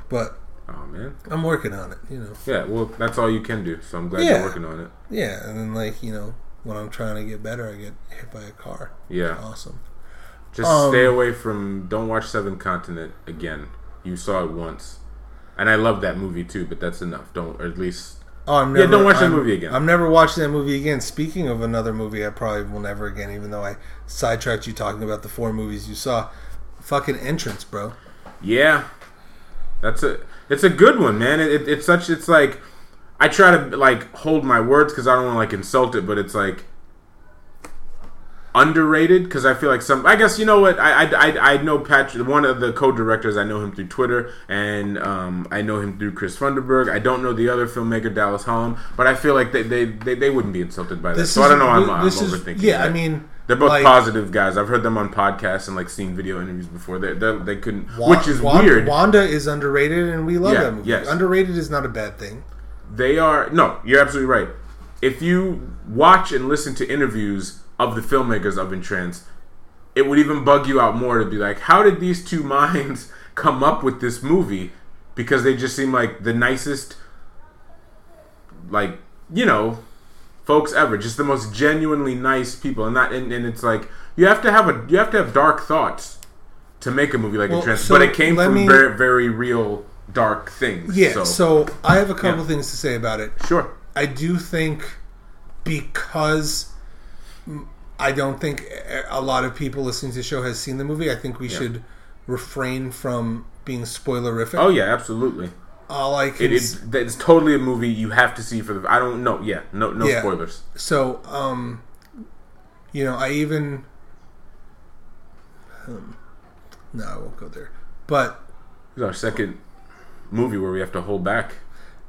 but Oh man. I'm working on it, you know. Yeah. Well, that's all you can do. So I'm glad Yeah. you're working on it. Yeah, and then like you know when I'm trying to get better, I get hit by a car. Yeah. Awesome. Just Um, stay away from. Don't watch Seventh Continent again. You saw it once, and I love that movie too. But that's enough. Don't, or at least Oh, I'm Yeah, don't watch that I'm- movie again. I'm never watching that movie again. Speaking of another movie, I probably will never again. Even though I sidetracked you talking about the four movies you saw, fucking entrance, bro. Yeah, that's a it's a good one, man. It, it, it's such it's like I try to like hold my words because I don't want to like insult it, but it's like underrated because I feel like some. I guess you know what I I, I, I know Patrick, one of the co-directors. I know him through Twitter, and um, I know him through Chris Funderburg. I don't know the other filmmaker Dallas Hallam, but I feel like they they, they, they wouldn't be insulted by that. So I don't know. I'm, I'm is- overthinking. Yeah, I mean, They're both like, positive guys. I've heard them on podcasts and like seen video interviews before. They they they couldn't, Wa- which is Wanda, weird. Wanda is underrated, and we love Yeah, that movie. yes. Underrated is not a bad thing. They are no, you're absolutely right. If you watch and listen to interviews of the filmmakers of Entrance, it would even bug you out more to be like, how did these two minds come up with this movie? Because they just seem like the nicest, like you know, folks ever. Just the most genuinely nice people, and that and, and it's like you have to have a you have to have dark thoughts to make a movie like Well, trans. so but it came from me- very very real dark things. Yeah. so, So, I have a couple Yeah. things to say about it. sure. I do think because I don't think a lot of people listening to the show has seen the movie. I think we should refrain from being spoilerific. Oh yeah, absolutely. All I can It is. It's totally a movie you have to see for the. I don't know. Yeah, no, no Yeah. spoilers. So, um, you know, I even. Um, no, I won't go there. But it's our second movie where we have to hold back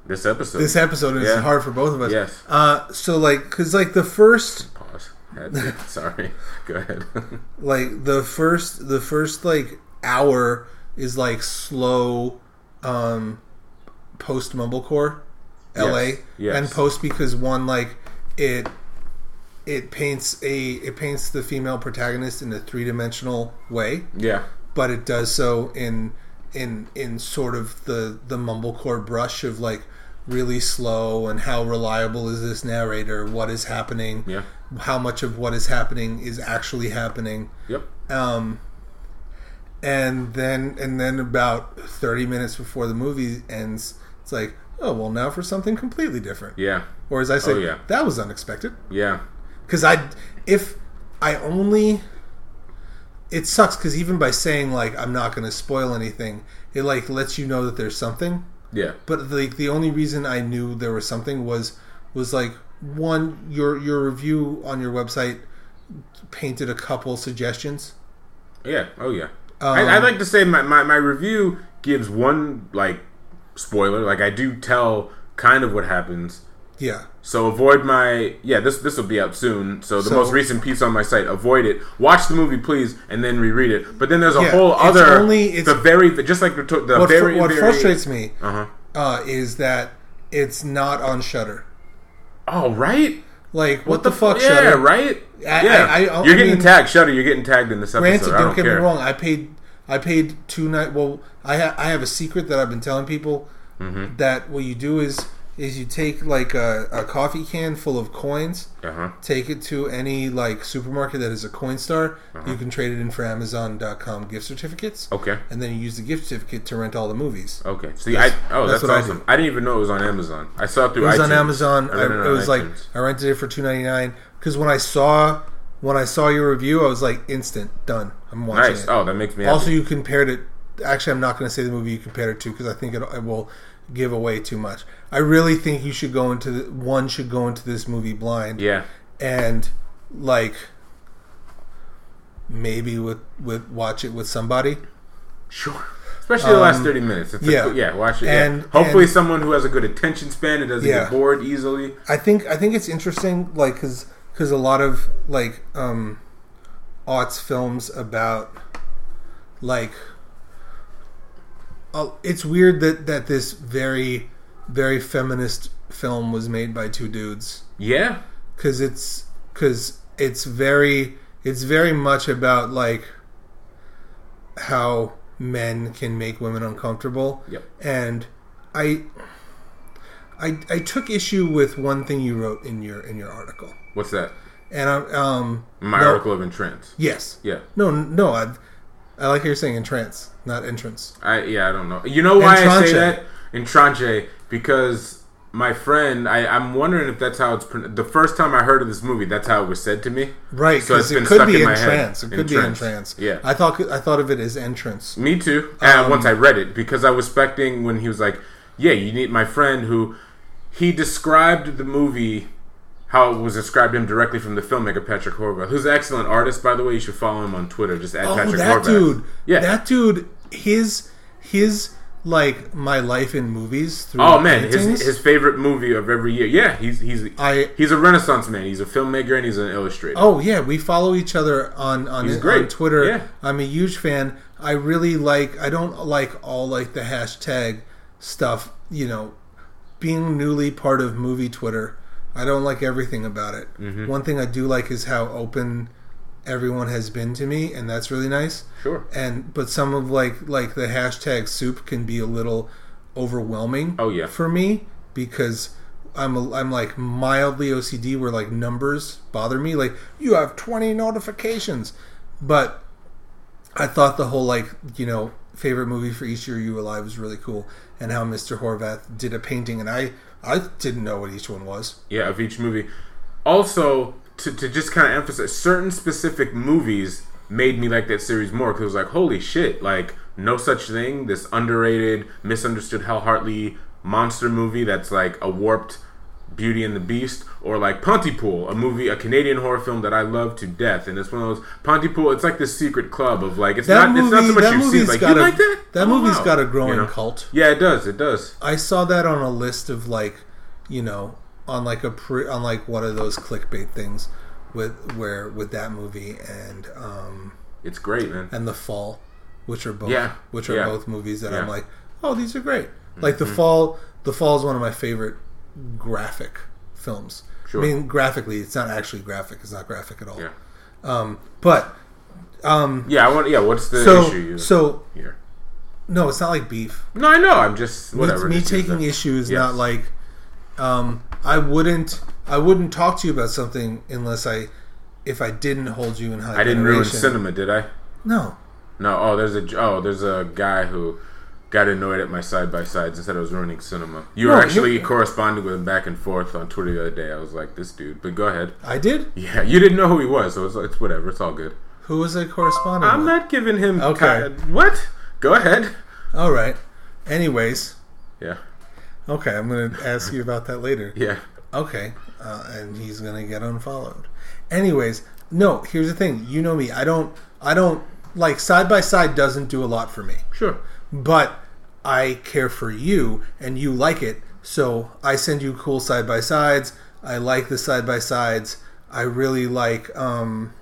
this episode. this episode is Yeah. hard for both of us. Yes. Uh, so like, cause like the first, Pause. To. Sorry. Go ahead. like the first, the first like hour is like slow, um, post mumblecore, L.A. yes. and post because one like it. It paints a it paints the female protagonist in a three dimensional way. yeah. but it does so in in in sort of the the mumblecore brush of like really slow and how reliable is this narrator what is happening Yeah. how much of what is happening is actually happening Yep. um and then and then about 30 minutes before the movie ends it's like oh well now for something completely different Yeah. or as i say Oh, yeah. that was unexpected Yeah. because I if I only it sucks because even by saying like I'm not going to spoil anything, it like lets you know that there's something. Yeah. But like the only reason I knew there was something was was like one your your review on your website painted a couple suggestions. Yeah. Oh yeah. Um, I, I'd like to say my, my my review gives one like spoiler. Like I do tell kind of what happens. Yeah. So avoid my yeah. This this will be up soon. So the So- most recent piece on my site, avoid it. Watch the movie, please, and then reread it. But then there's a Yeah, whole it's other only- it's- the very just like the, the What, very what very, frustrates me Uh huh. uh, is that it's not on Shudder. Oh right. Like what, the, fuck, Yeah, Shudder? right. I- yeah, I- I- you're getting mean- tagged. Shudder, you're getting tagged in this episode. Granted, don't, don't get care. me wrong. I paid I paid two night. Well, I ha- I have a secret that I've been telling people Mm-hmm. that what you do is is you take like a, a coffee can full of coins, Uh huh. take it to any like supermarket that is a Coinstar. Uh-huh. You can trade it in for Amazon.com gift certificates, Okay. and then you use the gift certificate to rent all the movies. Okay. See, That's- I oh that's that's, I awesome. do. I, didn't even know it was on Amazon. I saw it through. It was iTunes. on Amazon. I I, it it was like. I rented it for two ninety nine because when I saw when I saw your review, I was like instant done. I'm watching nice. it. Oh, that makes me happy. Also, you compared it. Actually, I'm not going to say the movie you compared it to because I think it, it will give away too much. I really think you should go into the, one should go into this movie blind yeah. and like maybe with with watch it with somebody. Sure. Especially the last um, thirty minutes. It's yeah. yeah, yeah. Watch it. And- yeah. hopefully, and- someone who has a good attention span and doesn't Yeah. get bored easily. I think I think it's interesting, like because a lot of like um, aughts films about like uh, it's weird that that this very very feminist film was made by two dudes. Yeah, because it's because it's very it's very much about like how men can make women uncomfortable. Yep. and i i i took issue with one thing you wrote in your in your article what's that? and i um My no- article of entrance. yes Yeah. no no i i like how you're saying entrance not entrance I yeah, I don't know. You know why I say that? Entranche because my friend, I, I'm wondering if that's how it's the first time I heard of this movie. That's how it was said to me. right So it's because it could stuck be in my head. entrance it could be Entrance. entrance Yeah. i thought i thought of it as entrance Me too. And Um, once I read it, because I was expecting when he was like, "Yeah, you need my friend," who he described the movie how it was described to him directly from the filmmaker Patrick Horvath, who's an excellent artist, by the way. You should follow him on Twitter. Just at Oh, Patrick that Horvath. dude! Yeah. that dude. His his like my life in movies. Through oh man, his paintings, his favorite movie of every year. Yeah, he's he's I he's a Renaissance man. He's a filmmaker and he's an illustrator. oh yeah, we follow each other on on, He's on. Twitter. Yeah. I'm a huge fan. I really like. I don't like all like the hashtag stuff. You know, being newly part of movie Twitter. I don't like everything about it. Mm-hmm. One thing I do like is how open everyone has been to me, and that's really nice. Sure. and but some of like like the hashtag soup can be a little overwhelming Oh, yeah. for me because I'm a, I'm like mildly OCD where like numbers bother me like you have 20 notifications but I thought the whole like you know favorite movie for each year you alive was really cool and how Mr. Horvath did a painting and I I didn't know what each one was yeah, of each movie. Also, to, to just kind of emphasize, certain specific movies made me like that series more because it was like, holy shit, like No Such Thing, this underrated, misunderstood Hal Hartley monster movie that's like a warped Beauty and the Beast, or like Pontypool, a movie, a Canadian horror film that I love to death, and it's one of those Pontypool. It's like this secret club of like it's that not movie it's not so much you've seen. Like you a like that? that Oh, movie's wow. got a growing You know? cult Yeah, it does. It does. I saw that on a list of like, you know, on like a pre, on like one of those clickbait things with where with that movie and um It's great, man. and The Fall, which are both Yeah, which are yeah, both movies that I'm. Mm-hmm. like, oh, these are great. Like The Fall, The Fall is one of my favorite graphic films. Sure. I mean, graphically, it's not actually graphic. It's not graphic at all. Yeah. Um, but um, Yeah, I want. Yeah, what's the so issue you so here? no, it's not like beef. No, I know. I'm just Me- whatever. Me, just taking issue is Yes. not like um, I wouldn't I wouldn't talk to you about something unless I if I didn't hold you in high. I didn't ruin cinema, did I? No, No. Oh, there's a oh, there's a guy who got annoyed at my side by sides and said I was ruining cinema. You No, were actually you're- corresponding with him back and forth on Twitter the other day. I was like, this dude. But go ahead. I did. Yeah, you didn't know who he was, so it's, it's whatever. It's all good. Who was I corresponding? I'm with? not giving him. Okay. ki- what? Go ahead. All right. Anyways, Yeah. okay, I'm going to ask you about that later. Yeah. Okay, uh, and he's going to get unfollowed. Anyways, no. Here's the thing. You know me. I don't. I don't like side by side. Doesn't do a lot for me. Sure. but I care for you and you like it. So I send you cool side by sides. I like the side by sides. I really like um,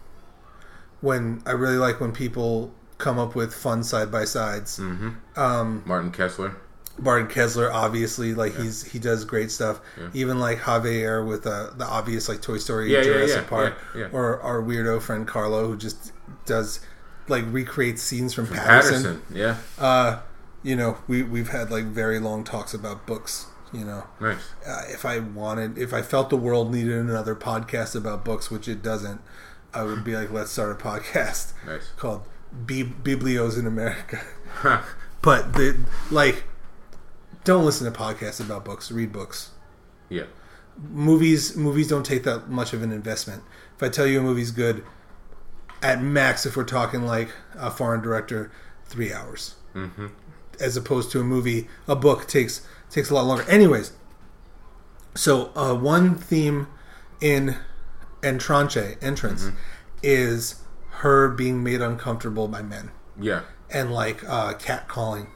when I really like when people come up with fun side by sides. Um, Martin Kessler. Barton Kessler, obviously, like he's he does great stuff. Even like Javier with uh, the obvious like Toy Story, Yeah, yeah, Jurassic yeah, Park, yeah, yeah. or our weirdo friend Carlo who just does like recreates scenes from, Paterson Paterson. Yeah. uh, you know, we we've had like very long talks about books. You know, Nice. uh, if I wanted, if I felt the world needed another podcast about books, which it doesn't, I would be like, let's start a podcast Nice. called Bi- Biblios in America. But the like, don't listen to podcasts about books. Read books. Yeah. Movies movies don't take that much of an investment. If I tell you a movie's good, at max, if we're talking like a foreign director, three hours Mm-hmm. As opposed to a movie. A book takes takes a lot longer. Anyways, so uh, one theme in Entranche entrance Mm-hmm. is her being made uncomfortable by men, Yeah. and like uh, catcalling,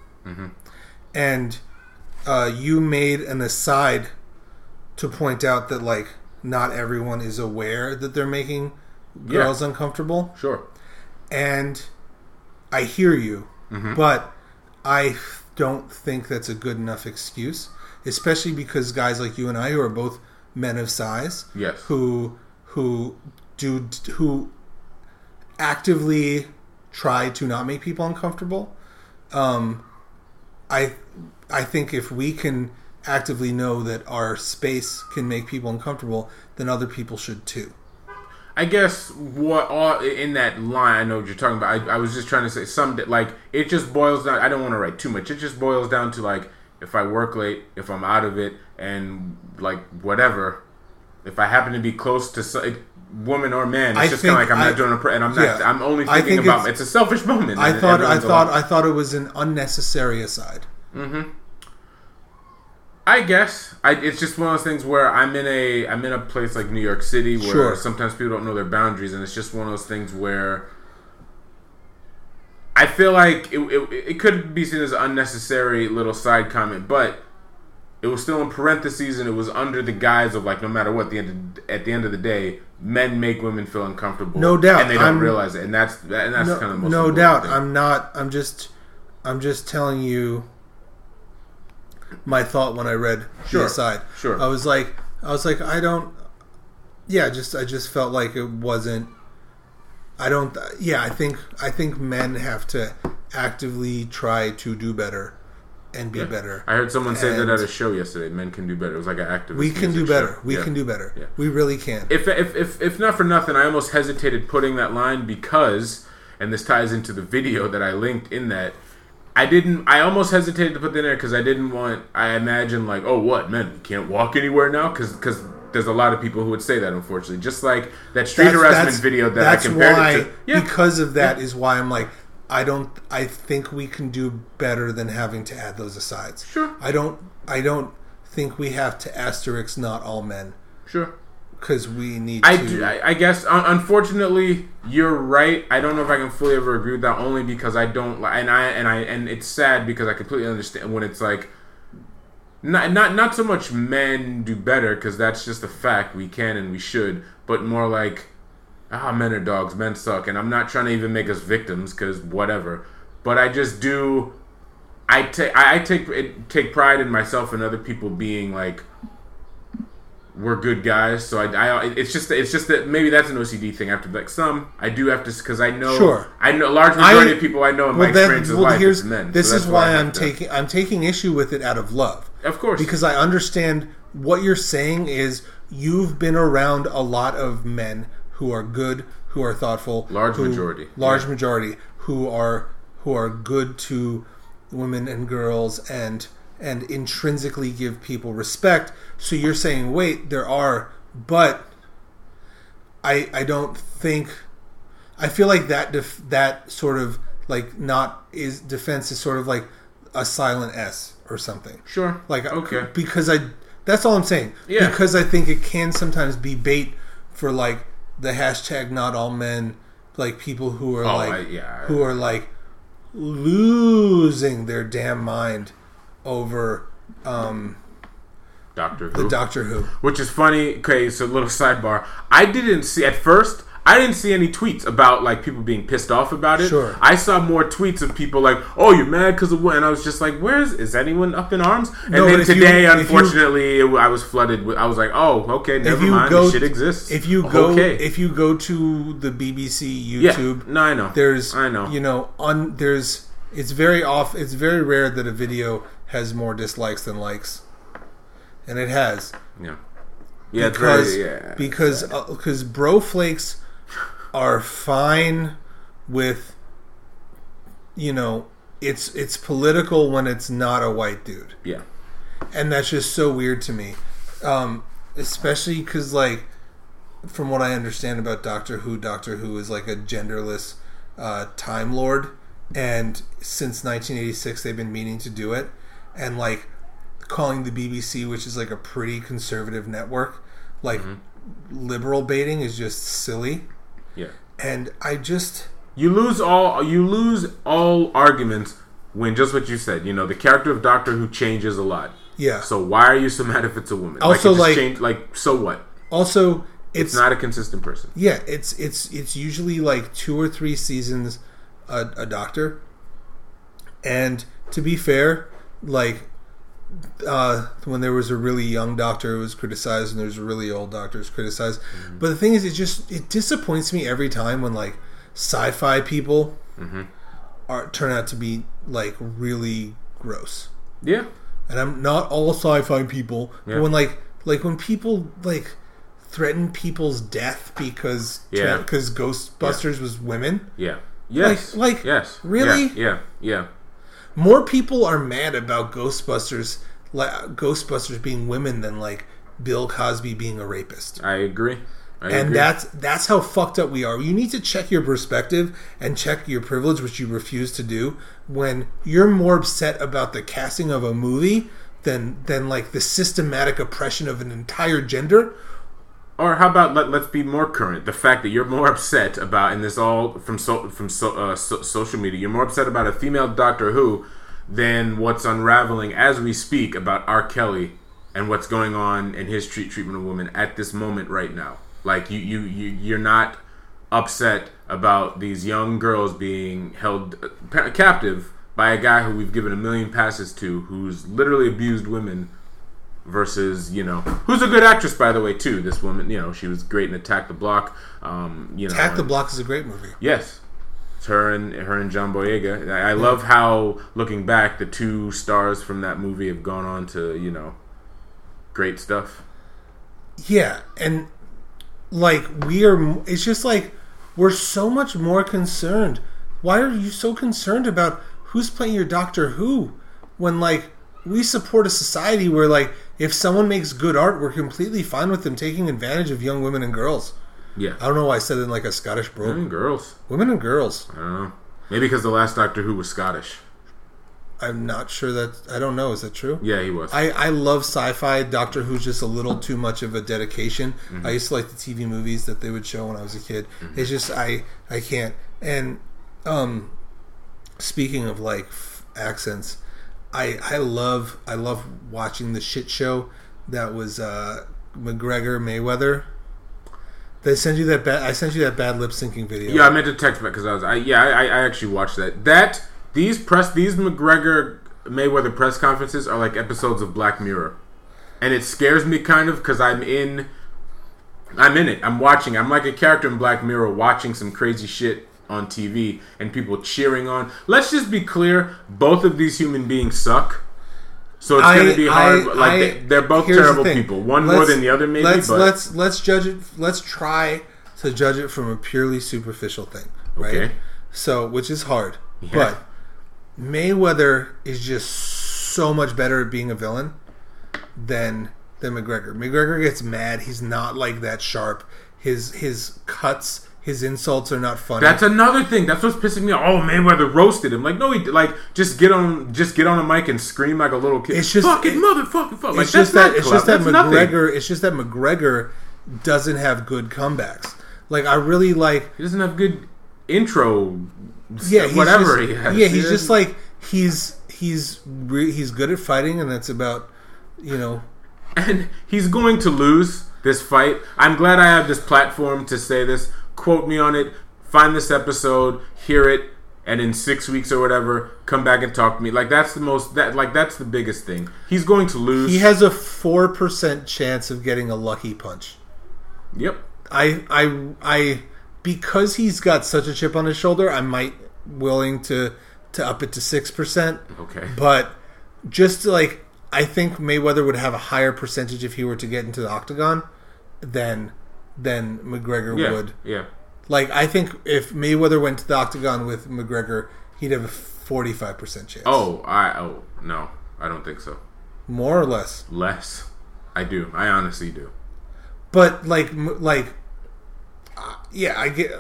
and uh, you made an aside to point out that like not everyone is aware that they're making Yeah. girls uncomfortable, Sure. and I hear you, but I don't think that's a good enough excuse, especially because guys like you and I, who are both men of size, Yes. who who do who actively try to not make people uncomfortable. Um, I I think if we can actively know that our space can make people uncomfortable, then other people should too. I guess what all in that line, I know what you're talking about. I, I was just trying to say some like it just boils down. I don't want to write too much. It just boils down to like if I work late, if I'm out of it, and like whatever. If I happen to be close to some, woman or man, it's I just kind of like I'm I- not doing a, pr- and I'm not. yeah. I'm only thinking think about. it's- It's, a selfish moment. I thought I thought I thought it was an unnecessary aside. Mm-hmm. I guess I, it's just one of those things where I'm in a I'm in a place like New York City where Sure. sometimes people don't know their boundaries, and it's just one of those things where I feel like it, it, it could be seen as an unnecessary little side comment, but it was still in parentheses, and it was under the guise of like no matter what, the end of, at the end of the day, men make women feel uncomfortable, No doubt. and they don't I'm- realize it, and that's and that's No, kind of the most no doubt. thing. I'm not. I'm just. I'm just telling you my thought when I read Sure, the aside. sure. I was like, I was like, I don't. Yeah, just I just felt like it wasn't. I don't. Yeah, I think I think men have to actively try to do better and be better. I heard someone say that at a show yesterday. Men can do better. It was like an activist. we can do better. show. We Yeah. can do better. Yeah. We really can. if, if if if not for nothing, I almost hesitated putting that line because, and this ties into the video that I linked in that. I didn't. I almost hesitated to put that in there because I didn't want. I imagine like, oh, what men can't walk anywhere now? Because because there's a lot of people who would say that. Unfortunately, just like that street That's- harassment that's- video that that's I compared why, it to. Yeah, Because of that is why I'm like, I don't. I think we can do better than having to add those asides. Sure. I don't. I don't think we have to asterisk not all men sure. Because we need I, to. do, I, I guess un- unfortunately you're right. I don't know if I can fully ever agree with that only because I don't and I and I and it's sad because I completely understand when it's like not not not so much men do better because that's just a fact we can and we should, but more like ah men are dogs, men suck, and I'm not trying to even make us victims because whatever. But I just do. I take I I take take pride in myself and other people being like we're good guys. So I, I, it's just, it's just that maybe that's an OCD thing. I have to be like some. I do have to because I know, Sure. I know a large majority I- of people I know in my well, then, experience well, life here's is men. this so is why have I'm to- taking I'm taking issue with it out of love. of course, because I understand what you're saying is you've been around a lot of men who are good, who are thoughtful, Large who- majority, large yeah. majority who are who are good to women and girls and and intrinsically give people respect. So you're saying, wait, there are, but I I don't think I feel like that def, that sort of like not is defense is sort of like a silent S or something. sure, Like okay, because I that's all I'm saying. Yeah. Because I think it can sometimes be bait for like the hashtag not all men, like people who are Oh, like I- yeah, who are like losing their damn mind over um Doctor Who. the Doctor Who. which is funny. Okay, so little sidebar. I didn't see at first. I didn't see any tweets about like people being pissed off about it. Sure. I saw more tweets of people like, "Oh, you're mad because of what?" And I was just like, "Where is is anyone up in arms?" And No, then you- today, you- unfortunately, it, I was flooded with. I was like, "Oh, okay, never you mind. go- this shit exists." If you go okay, if you go to the BBC yeah, YouTube, no, I know. there's I know. you know on there's it's very off it's very rare that a video has more dislikes than likes. And it has. Yeah, yeah, because very, yeah. because because bro flakes are fine with you know it's it's political when it's not a white dude. Yeah, and that's just so weird to me. Um especially because like from what i understand about doctor who doctor who is like a genderless uh, time lord. And since 1986 they've been meaning to do it and like calling the bbc which is like a pretty conservative network like mm-hmm. liberal baiting is just silly yeah. and i just You lose all you lose all arguments when just what you said. You know, the character of Doctor Who changes a lot. Yeah. So why are you so mad if it's a woman? Also, just like- changed- like so what? Also, it's, It's not a consistent person. yeah, it's it's it's usually like two or three seasons a, a doctor. And to be fair, like uh, when there was a really young doctor, it was criticized, and there's a really old doctor, it's criticized. But the thing is, it just it disappoints me every time when like sci-fi people are turn out to be like really gross. Yeah. and I'm not all sci-fi people, Yeah. but when like like when people like threaten people's death because Yeah. because Ghostbusters was women, Yeah. Yes. like, yes. really? Yeah. Yeah. yeah. More people are mad about Ghostbusters Ghostbusters being women than like Bill Cosby being a rapist. I agree. I And agree. that's that's how fucked up we are. You need to check your perspective and check your privilege, which you refuse to do when you're more upset about the casting of a movie than than like the systematic oppression of an entire gender. Or how about let, let's be more current? The fact that you're more upset about, and this all from so, from so, uh, so, social media, you're more upset about a female Doctor Who than what's unraveling as we speak about R. Kelly and what's going on in his treat, treatment of women at this moment right now. Like you, you, you you're not upset about these young girls being held uh, captive by a guy who we've given a million passes to, who's literally abused women versus you know who's a good actress by the way too. This woman you know she was great in attack the block. Um you know Attack the Block is a great movie. yes. It's her and her and john boyega. I, I love how looking back the two stars from that movie have gone on to you know great stuff. Yeah, and like we are it's just like we're so much more concerned. Why are you so concerned about who's playing your Doctor Who when like we support a society where like if someone makes good art, we're completely fine with them taking advantage of young women and girls. yeah I don't know why I said it in like a Scottish brogue. and girls Women and girls. i don't know maybe because the last doctor who was scottish I'm not sure that I don't know. Is that true? yeah he was I, I love sci-fi. Doctor Who's just a little too much of a dedication. I used to like the TV movies that they would show when I was a kid. It's just I I can't. And um, speaking of like f- accents, I I love I love watching the shit show that was uh, McGregor Mayweather. They send you that bad. I sent you that bad lip syncing video. Yeah, I meant to text back because I was. I yeah, I, I actually watched that. That these press these McGregor Mayweather press conferences are like episodes of Black Mirror, and it scares me kind of because I'm in. I'm in it. I'm watching. I'm like a character in Black Mirror watching some crazy shit on TV and people cheering on. Let's just be clear: both of these human beings suck. So it's going to be hard. I- like I- they, they're both terrible people. One more Let's- than the other, maybe. Let's but let's let's judge it. Let's try to judge it from a purely superficial thing, right? Okay. So, which is hard, Yeah. but Mayweather is just so much better at being a villain than than McGregor. McGregor gets mad. He's not like that sharp. His his cuts, his insults are not funny. That's another thing. That's what's pissing me off. Oh, Mayweather roasted him. Like, no, he like just get on, just get on a mic and scream like a little kid. It's just- fucking it- motherfucking fuck. Like, it's just that it's just that. That's nothing. McGregor. It's just that McGregor doesn't have good comebacks. Like I really like He doesn't have good intro. yeah, whatever just, he has. Yeah, he's He just like he's he's re- he's good at fighting, and that's about you know. and he's going to lose this fight. I'm glad I have this platform to say this. Quote me on it. Find this episode, hear it, and in six weeks or whatever, come back and talk to me. Like that's the most that like that's the biggest thing. He's going to lose. He has a four percent chance of getting a lucky punch. yep. I I I because he's got such a chip on his shoulder, I might willing to to up it to six percent. Okay. But just like I think Mayweather would have a higher percentage if he were to get into the octagon than than McGregor Yeah. would. Yeah. Like I think if Mayweather went to the octagon with McGregor, he'd have a forty five percent chance. Oh, I oh no, I don't think so. more or less. Less. I do. I honestly do. But like like uh, yeah, I get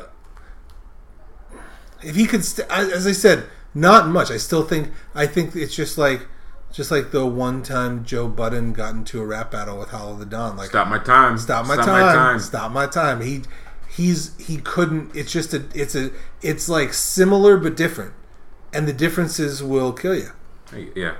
if he could st- as I said, not much. I still think I think it's just like just like the one time Joe Budden got into a rap battle with Hollow Da Don like Stop my time. stop my time. Stop my time. He he's he couldn't. It's just a it's a it's like similar but different, and the differences will kill you. Yeah.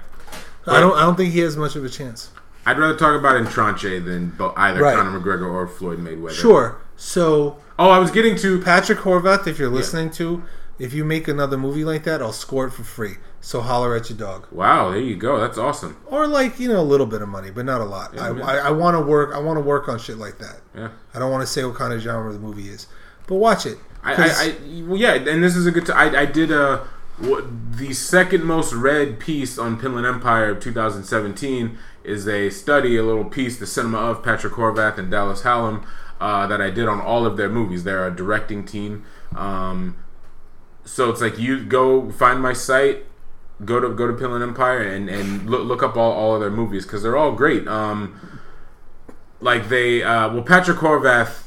I don't I don't think he has much of a chance. I'd rather talk about Entranche than either Right. Conor McGregor or Floyd Mayweather. Sure. So Oh, I was getting to Patrick Horvath, if you're listening to, if you make another movie like that, I'll score it for free. So holler at your dog, Wow, there you go. That's awesome. or like you know a little bit of money, but not a lot. I, man. I, I want to work. I want to work on shit like that. Yeah. I don't want to say what kind of genre the movie is, but watch it. I, I, I well, yeah, and this is a good. T- I, I did a what, the second most read piece on Pinland Empire of 2017 is a study, a little piece, the cinema of Patrick Horvath and Dallas Hallam uh, that I did on all of their movies. They're a directing team, um, so it's like you go find my site, go to go to Pinland Empire and and look, look up all, all of their movies because they're all great. Um, like they, uh, well, Patrick Horvath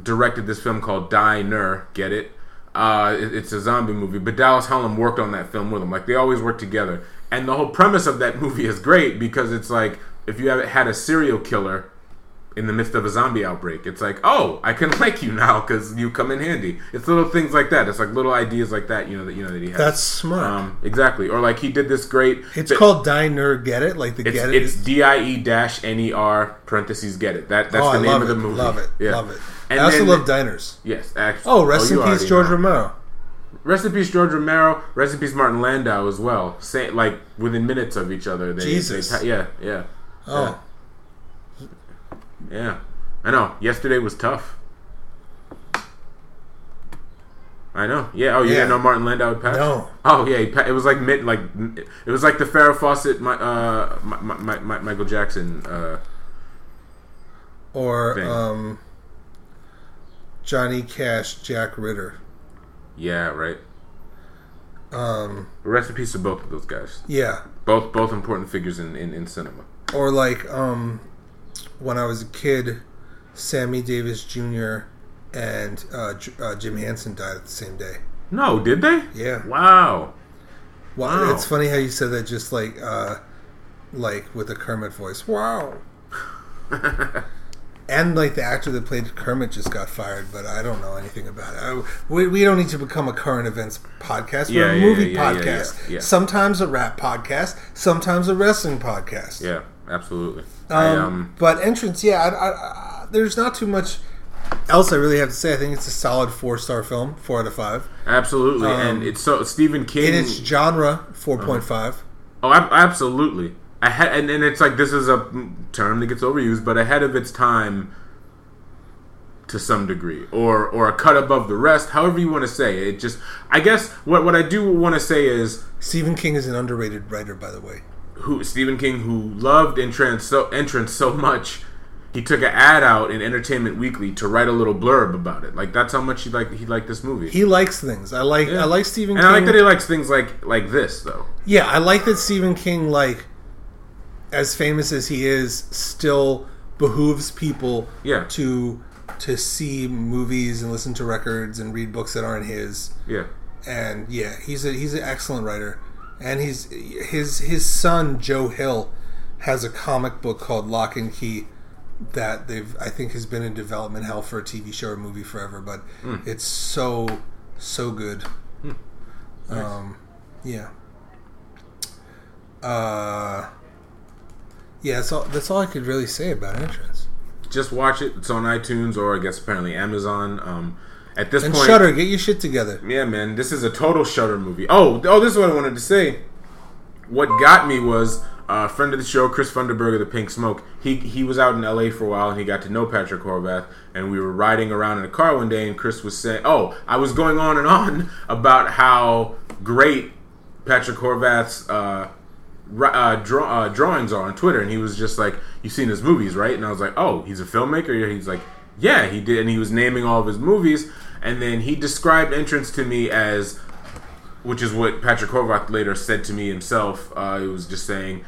directed this film called Die-ner. Get it? Uh, it- it's a zombie movie, but Dallas Hallam worked on that film with him. Like they always work together, and the whole premise of that movie is great because it's like if you have had a serial killer in the midst of a zombie outbreak, it's like, oh, I can like you now because you come in handy. It's little things like that. It's like little ideas like that, you know that you know that he has. That's smart. um, exactly. Or like he did this great. it's but- called Diner Get It, like the it's, Get It. it's D I E dash N E R parentheses get it. That that's oh, the I name of the it. movie. Love it. Yeah. Love it. And I also then- love diners. Yes, actually. Oh, rest you in peace, George know. Romero. Rest in peace, George Romero. Rest in peace, Martin Landau as well. Say like within minutes of each other. They, Jesus. They, yeah, yeah, Oh, yeah. I know. Yesterday was tough. I know. Yeah. Oh, you Yeah. didn't know Martin Landau had passed? No. Oh, yeah. He pa- it was like mid, like it was like the Farrah Fawcett, my, uh, my, my, my, Michael Jackson. Uh, or Thing. um, Johnny Cash, Jack Ritter. yeah, right. Um, Rest in peace to both of those guys. yeah, Both both important figures in, in, in cinema. or like um, when I was a kid, Sammy Davis Jr. and uh, J- uh, Jim Henson died at the same day. No, did they? Yeah. Wow. Wow. Wow. It's funny how you said that just like uh like with a Kermit voice. Wow. and like the actor that played Kermit just got fired, but I don't know anything about it. I, we, we don't need to become a current events podcast. We're Yeah, a yeah, movie yeah, yeah, podcast. Sometimes a rap podcast. Sometimes a wrestling podcast. Yeah, absolutely. I, Um, um, but entrance, yeah. I, I, there's not too much else I really have to say. I think it's a solid four star film, four out of five. absolutely, um, and it's so Stephen King. In its genre, four Uh-huh. point five. oh, ab- absolutely. Ahead, and, and it's like this is a term that gets overused, but ahead of its time to some degree, or or a cut above the rest, however you want to say it. Just, I guess what what I do want to say is Stephen King is an underrated writer, by the way. Who Stephen King, who loved entrance so entrance so much, he took an ad out in Entertainment Weekly to write a little blurb about it. Like that's how much he liked he liked this movie. He likes things. I like. Yeah. I like Stephen and King. I like that he likes things like like this though. yeah, I like that Stephen King, like, as famous as he is, still behooves people Yeah. to to see movies and listen to records and read books that aren't his. Yeah. And yeah, he's a he's an excellent writer. And he's his his son Joe Hill has a comic book called Locke and Key that they've I think has been in development hell for a TV show or movie forever, but it's so so good. Um, yeah. Uh, yeah. That's all. That's all I could really say about Entrance. Just watch it. It's on iTunes or I guess apparently Amazon. Um, at this And point, Shudder, get your shit together. Yeah, man, this is a total Shudder movie. Oh, oh, this is what I wanted to say. What got me was uh, a friend of the show, Chris Funderburg of the Pink Smoke. He he was out in L.A. for a while, and he got to know Patrick Horvath. And we were riding around in a car one day, and Chris was saying, "Oh, I was going on and on about how great Patrick Horvath's." Uh, uh, draw, uh, drawings are on Twitter, and he was just like, "You've seen his movies, right?" And I was like, "Oh, he's a filmmaker." He's like, "Yeah, he did," and he was naming all of his movies, and then he described Entrance to me as, which is what Patrick Horvath later said to me himself. Uh, he was just saying,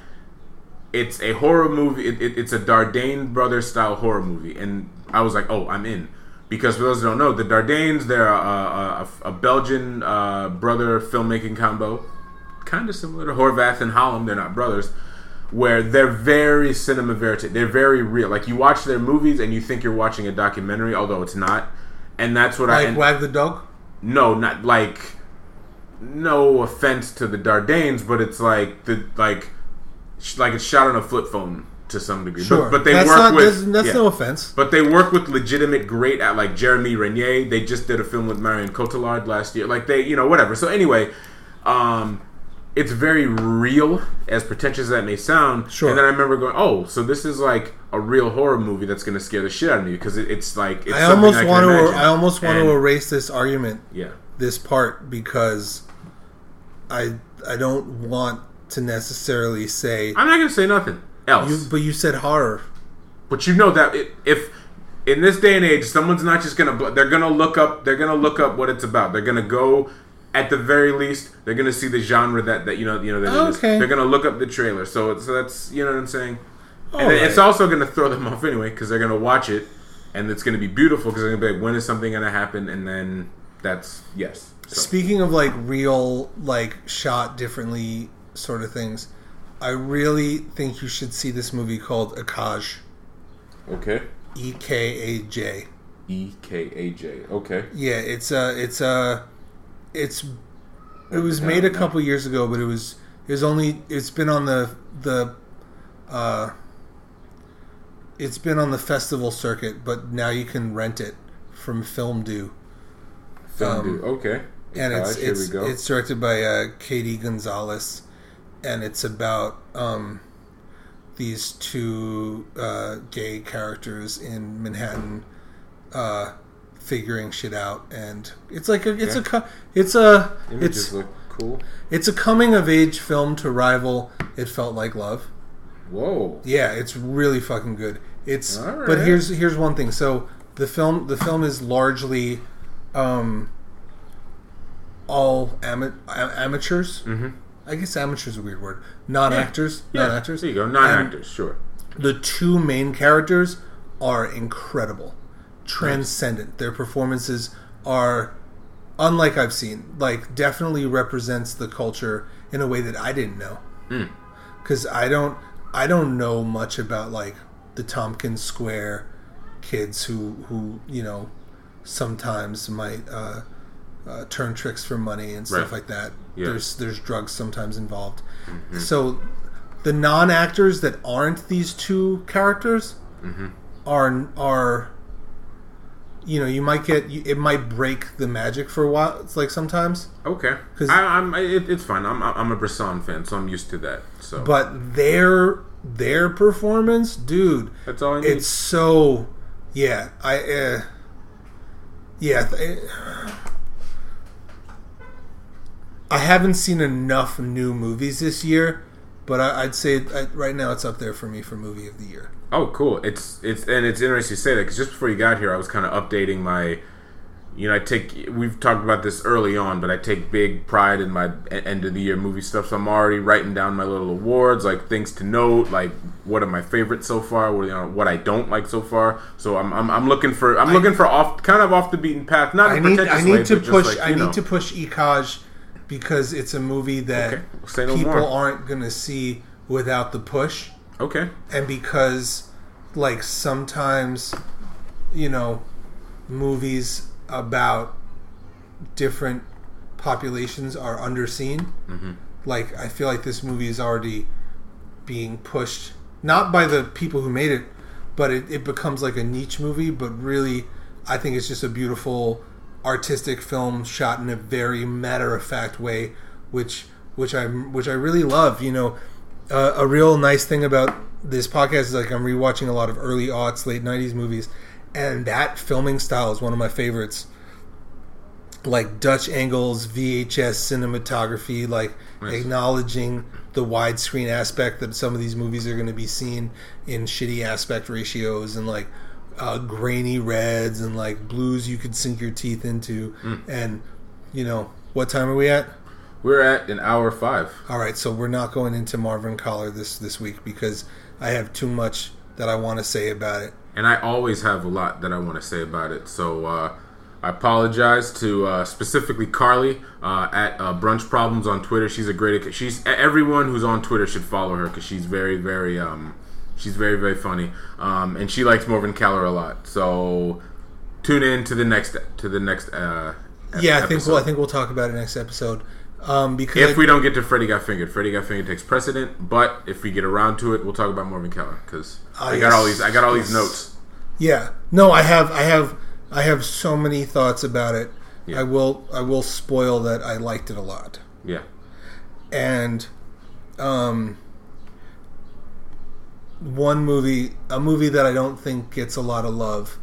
"It's a horror movie. It, it, it's a Dardenne brothers style horror movie," and I was like, "Oh, I'm in." Because for those who don't know, the Dardennes, they're a, a, a, a Belgian uh, brother filmmaking combo kind of similar to Horvath and Hallam. They're not brothers, where they're very cinema verite. They're very real. Like you watch their movies and you think you're watching a documentary, although it's not. and that's what I Like Wag the Dog. no, not like no offense to the Dardennes, but it's like the like sh- like it's shot on a flip phone to some degree. Sure, But, but they that's work not, with that's, that's yeah. no offense. But they work with legitimate great at like Jérémie Renier. They just did a film with Marion Cotillard last year. Like they, you know, whatever. So anyway, um, it's very real, as pretentious as that may sound. Sure. And then I remember going, "Oh, so this is like a real horror movie that's going to scare the shit out of me because it, it's like it's I almost I want to. I almost want And- to erase this argument, yeah. this part, because I I don't want to necessarily say. I'm not going to say nothing else. You, but you said horror. But you know that it, if in this day and age, someone's not just gonna they're gonna look up they're gonna look up what it's about. They're gonna go at the very least they're gonna see the genre that that you know you know that. Okay. They're gonna look up the trailer. So so that's you know what I'm saying. And Alright. it's also gonna throw them off anyway because they're gonna watch it and it's gonna be beautiful because they're gonna be like when is something gonna happen and then that's yes. So, Speaking of like real, like shot differently sort of things, I really think you should see this movie called Ekaj. okay. E K A J. E K A J. Okay. Yeah, it's a, it's a, it's, it was made a couple years ago, but it was, it was only, it's been on the the, uh, it's been on the festival circuit, but now you can rent it from FilmDoo. Film Um, do. Okay. and it's Gosh, it's we go. it's directed by uh, Cati Gonzalez, and it's about um, these two uh, gay characters in Manhattan uh, figuring shit out, and it's like a, it's a it's a Images it's look cool. it's a coming of age film to rival It Felt Like Love. Whoa. Yeah, it's really fucking good. It's All but here's here's one thing. So the film the film is largely um all ama- amateurs. Mm-hmm. I guess amateurs is a weird word. Non actors, Yeah. non actors. There you go. Non-actors. Sure. The two main characters are incredible, transcendent. Their performances are unlike I've seen. Like definitely represents the culture in a way that I didn't know. Hmm. Because I don't, I don't know much about like the Tompkins Square kids who who you know sometimes might uh, uh, turn tricks for money and stuff Right. like that. Yeah. There's there's drugs sometimes involved. So the non actors that aren't these two characters are are you know you might get it might break the magic for a while. It's like sometimes, Okay. 'Cause- I, I'm. It, it's fine. I'm. I'm a Bresson fan, so I'm used to that. So but their their performance, dude, that's all I need. it's so yeah. I uh, yeah. th- I haven't seen enough new movies this year, but I, I'd say I, right now it's up there for me for movie of the year. Oh, cool. It's it's and it's interesting to say that because just before you got here, I was kind of updating my. You know, I take. We've talked about this early on, but I take big pride in my end of the year movie stuff. So I'm already writing down my little awards, like things to note, like what are my favorites so far, what you know, what I don't like so far. So I'm I'm, I'm looking for I'm looking for off kind of off the beaten path. Not I need I need way, to push like, I you need to push Ekaj because it's a movie that Okay, no people more. aren't gonna see without the push. Okay. and because like sometimes you know movies about different populations are underseen Mm-hmm. like i feel like this movie is already being pushed not by the people who made it but it, it becomes like a niche movie but really i think it's just a beautiful artistic film shot in a very matter of fact way which which i which i really love you know uh, a real nice thing about this podcast is like I'm rewatching a lot of early aughts, late '90s movies, and that filming style is one of my favorites. Like Dutch angles, VHS cinematography, like Nice. acknowledging the widescreen aspect that some of these movies are going to be seen in shitty aspect ratios and like uh, grainy reds and like blues you could sink your teeth into. And you know what time are we at? We're at an hour five. All right, so we're not going into Morvern Callar this this week because I have too much that I want to say about it. and I always have a lot that I want to say about it. So uh, I apologize to uh, specifically Carly uh, at uh, Brunch Problems on Twitter. She's a great. She's everyone who's on Twitter should follow her because she's very, very. Um, she's very, very funny, um, and she likes Morvern Callar a lot. So tune in to the next to the next. Uh, Yeah, I think episode. we'll I think we'll talk about it next episode. Um, because If we don't get to Freddie Got Fingered, Freddie Got Fingered takes precedent. But if we get around to it, we'll talk about Morvern Callar because Ah, I got all these. I got all these notes. yeah, no, I have I have I have so many thoughts about it. Yeah. I will I will spoil that I liked it a lot. Yeah. and um, one movie, a movie that I don't think gets a lot of love,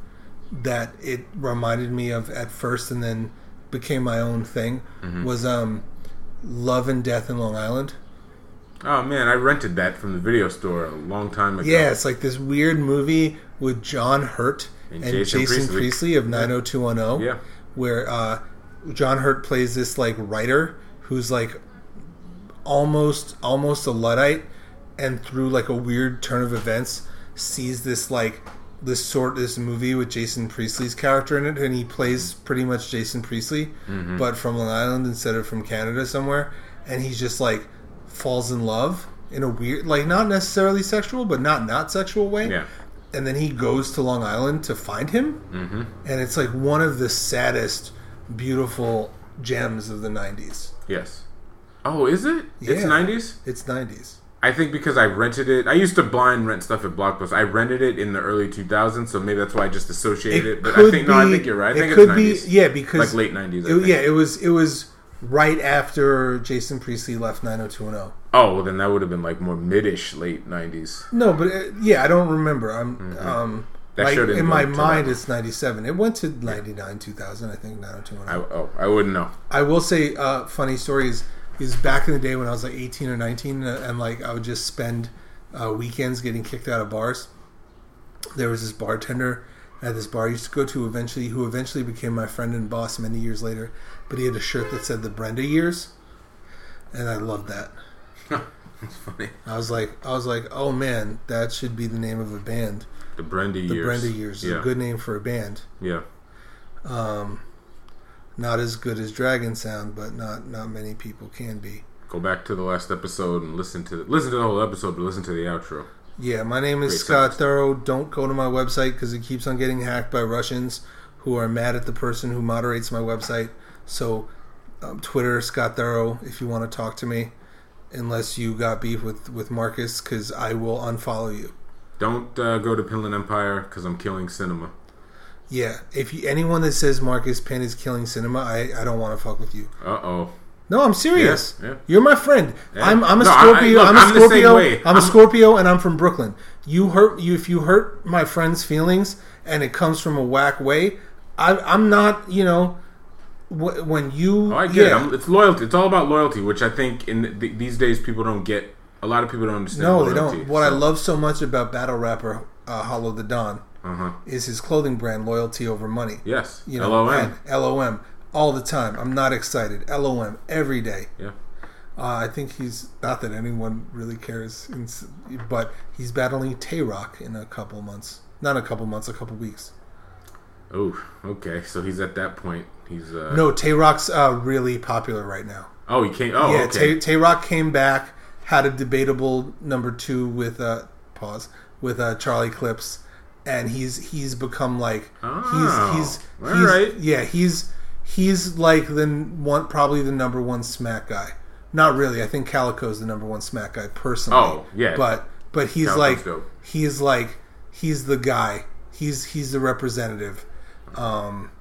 that it reminded me of at first and then became my own thing, was um, Love and Death in Long Island. Oh man, I rented that from the video store a long time ago. Yeah, it's like this weird movie with John Hurt and, And Jason, Jason Priestley. Priestley. of 90210. Yeah. Where uh, John Hurt plays this like writer who's like almost almost a luddite, and through like a weird turn of events, sees this like this sort this movie with Jason Priestley's character in it, and he plays pretty much Jason Priestley, Mm-hmm. but from Long Island instead of from Canada somewhere, and he's just like falls in love in a weird like not necessarily sexual but not not sexual way Yeah. and then he goes to Long Island to find him, mm-hmm. and it's like one of the saddest, beautiful gems of the '90s. Yes. Oh, is it? It's nineties. It's '90s. I think because I rented it. I used to blind rent stuff at Blockbuster. I rented it in the early 2000s, so maybe that's why I just associated it. But I think no, I think you're right. I it think could it's 90s. be yeah because like late 90s. I it- yeah, it was it was right after Jason Priestley left 90210. Oh, well, then that would have been like more midish late 90s. No, but uh, yeah, I don't remember. I'm um Mm-hmm. That like in my mind it's 97. It went to 99 2000 I think 90210. I, oh, I wouldn't know. I will say, uh, funny story is, is back in the day when I was like 18 or 19, uh, and like I would just spend uh, weekends getting kicked out of bars. There was this bartender at this bar I used to go to eventually, who eventually became my friend and boss many years later. But he had a shirt that said the Brenda years, and I loved that. It's funny. I was like, I was like, oh man, that should be the name of a band. The Brenda The years. The Brenda years is Yeah. a good name for a band. Yeah. Not as good as Dragon Sound, but not not many people can be. Go back to the last episode and listen to listen to the whole episode, but listen to the outro. Yeah, my name is Great Scott service. Thorough. Don't go to my website because it keeps on getting hacked by Russians who are mad at the person who moderates my website. So, um, Twitter, Scott Thorough, if you want to talk to me, unless you got beef with, with Marcus, because I will unfollow you. Don't uh, go to Pinland Empire because I'm killing cinema. Yeah, if you, anyone that says Marcus Penn is killing cinema, I, I don't want to fuck with you. Uh oh. No, I'm serious. Yeah, yeah. You're my friend. Yeah. I'm, I'm a No, I- I- Scorpio. look, I'm a I'm Scorpio. way. I'm a I'm- Scorpio, and I'm from Brooklyn. You hurt you if you hurt my friend's feelings, and it comes from a whack way. I, I'm not. You know, wh- when you Oh, I get it. yeah. I'm, it's loyalty. It's all about loyalty, which I think in th- these days people don't get. A lot of people don't understand. no, they don't. What I love so much about battle rapper uh, Hollow Da Don Uh-huh. is his clothing brand, loyalty over money. Yes. You know, LOM. LOM all the time. I'm not excited. LOM every day. Yeah. Uh, I think he's not that anyone really cares, but he's battling Tay Roc in a couple months. Not a couple months, a couple weeks. Oh, okay. So he's at that point. He's uh. No, Tay Roc's uh, really popular right now. Oh, he came. Oh, yeah, okay. Tay, Tay Roc came back, had a debatable number two with uh, pause with uh, Charlie Clips, and he's he's become like Oh, he's he's all he's right. yeah he's he's like the one probably the number one smack guy. Not really. I think Calicoe's the number one smack guy personally. Oh, yeah. but but he's Calicoe's like dope. he's like he's the guy. He's he's the representative. Um,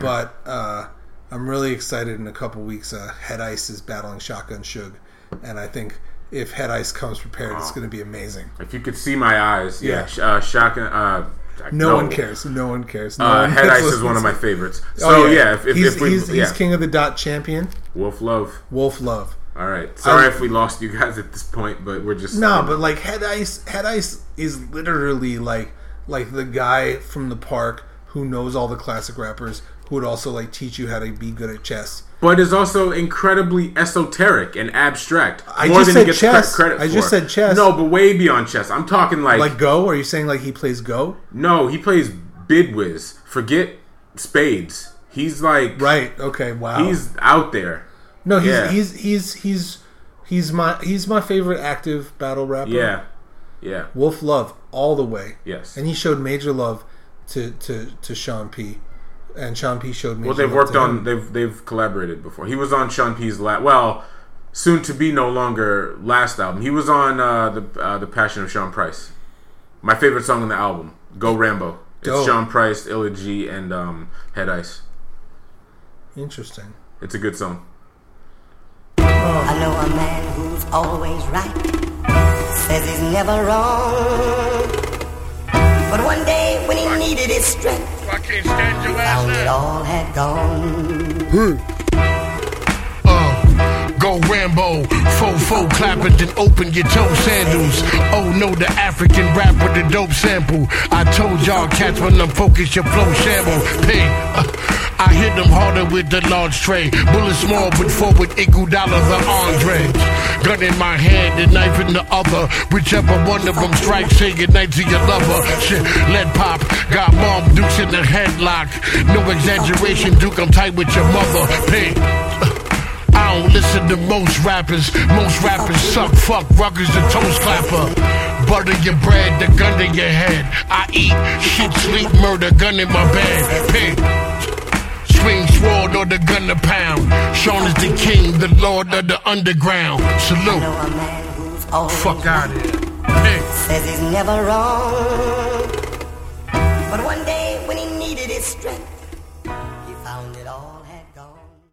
but uh, I'm really excited. In a couple weeks, uh, Head Ice is battling Shotgun Suge, and I think if Head Ice comes prepared, it's Oh. going to be amazing. If you could see my eyes, yeah. Yeah. Uh, shotgun. Uh, No, one cares. No one cares. No Uh, one Head Ice is one of my favorites. So Oh, yeah, if, if, he's, if we, he's, yeah. he's king of the dot champion. Wolf Love. Wolf Love. All right. Sorry I- if we lost you guys at this point, but we're just No, but like Head Ice, Head Ice is literally like like the guy from the park who knows all the classic rappers who would also like teach you how to be good at chess. But is also incredibly esoteric and abstract. I just said chess. credit I for. just said chess. No, but way beyond chess. I'm talking like, Like Go? Are you saying like he plays Go? no, he plays bid whist. Forget spades. He's like Right. Okay. Wow. he's out there. no. He's yeah. he's he's he's he's my he's my favorite active battle rapper. Yeah. Yeah. Wolf Love all the way. Yes. And he showed major love to to to Sean P. And Sean P. showed me. Well, they've worked on they've they've collaborated before. He was on Sean P's last well, soon to be no longer last album. He was on uh, the uh, the Passion of Sean Price. My favorite song on the album, Go Rambo. It's Dope. Sean Price, Illa Ghee, and um, Head Ice. Interesting. It's a good song. I know a man who's always right, says he's never wrong. But one day when he needed his strength, I can't stand your found it all had gone. Hmm. Go Rambo, fo-fo clap it, then open your toe sandals. Oh no, the African rap with the dope sample. I told y'all cats when I'm focused, your flow shamble. Hey, uh, I hit them harder with the large tray. Bullet small, but forward Iguodala the Andre. Gun in my hand, and knife in the other. Whichever one of them strikes, say goodnight to your lover. Shit, lead pop, got mom dukes in the headlock. No exaggeration, Duke, I'm tight with your mother. Hey. uh, don't listen to most rappers. Most rappers suck, fuck, ruggers, the toast clapper. Butter your bread, the gun to your head. I eat shit, sleep, murder, gun in my bed. Pig. Swing sword or the gun to pound. Sean is the king, the lord of the underground. Salute. know a man who's always Fuck out of here. Pig. says he's never wrong. But one day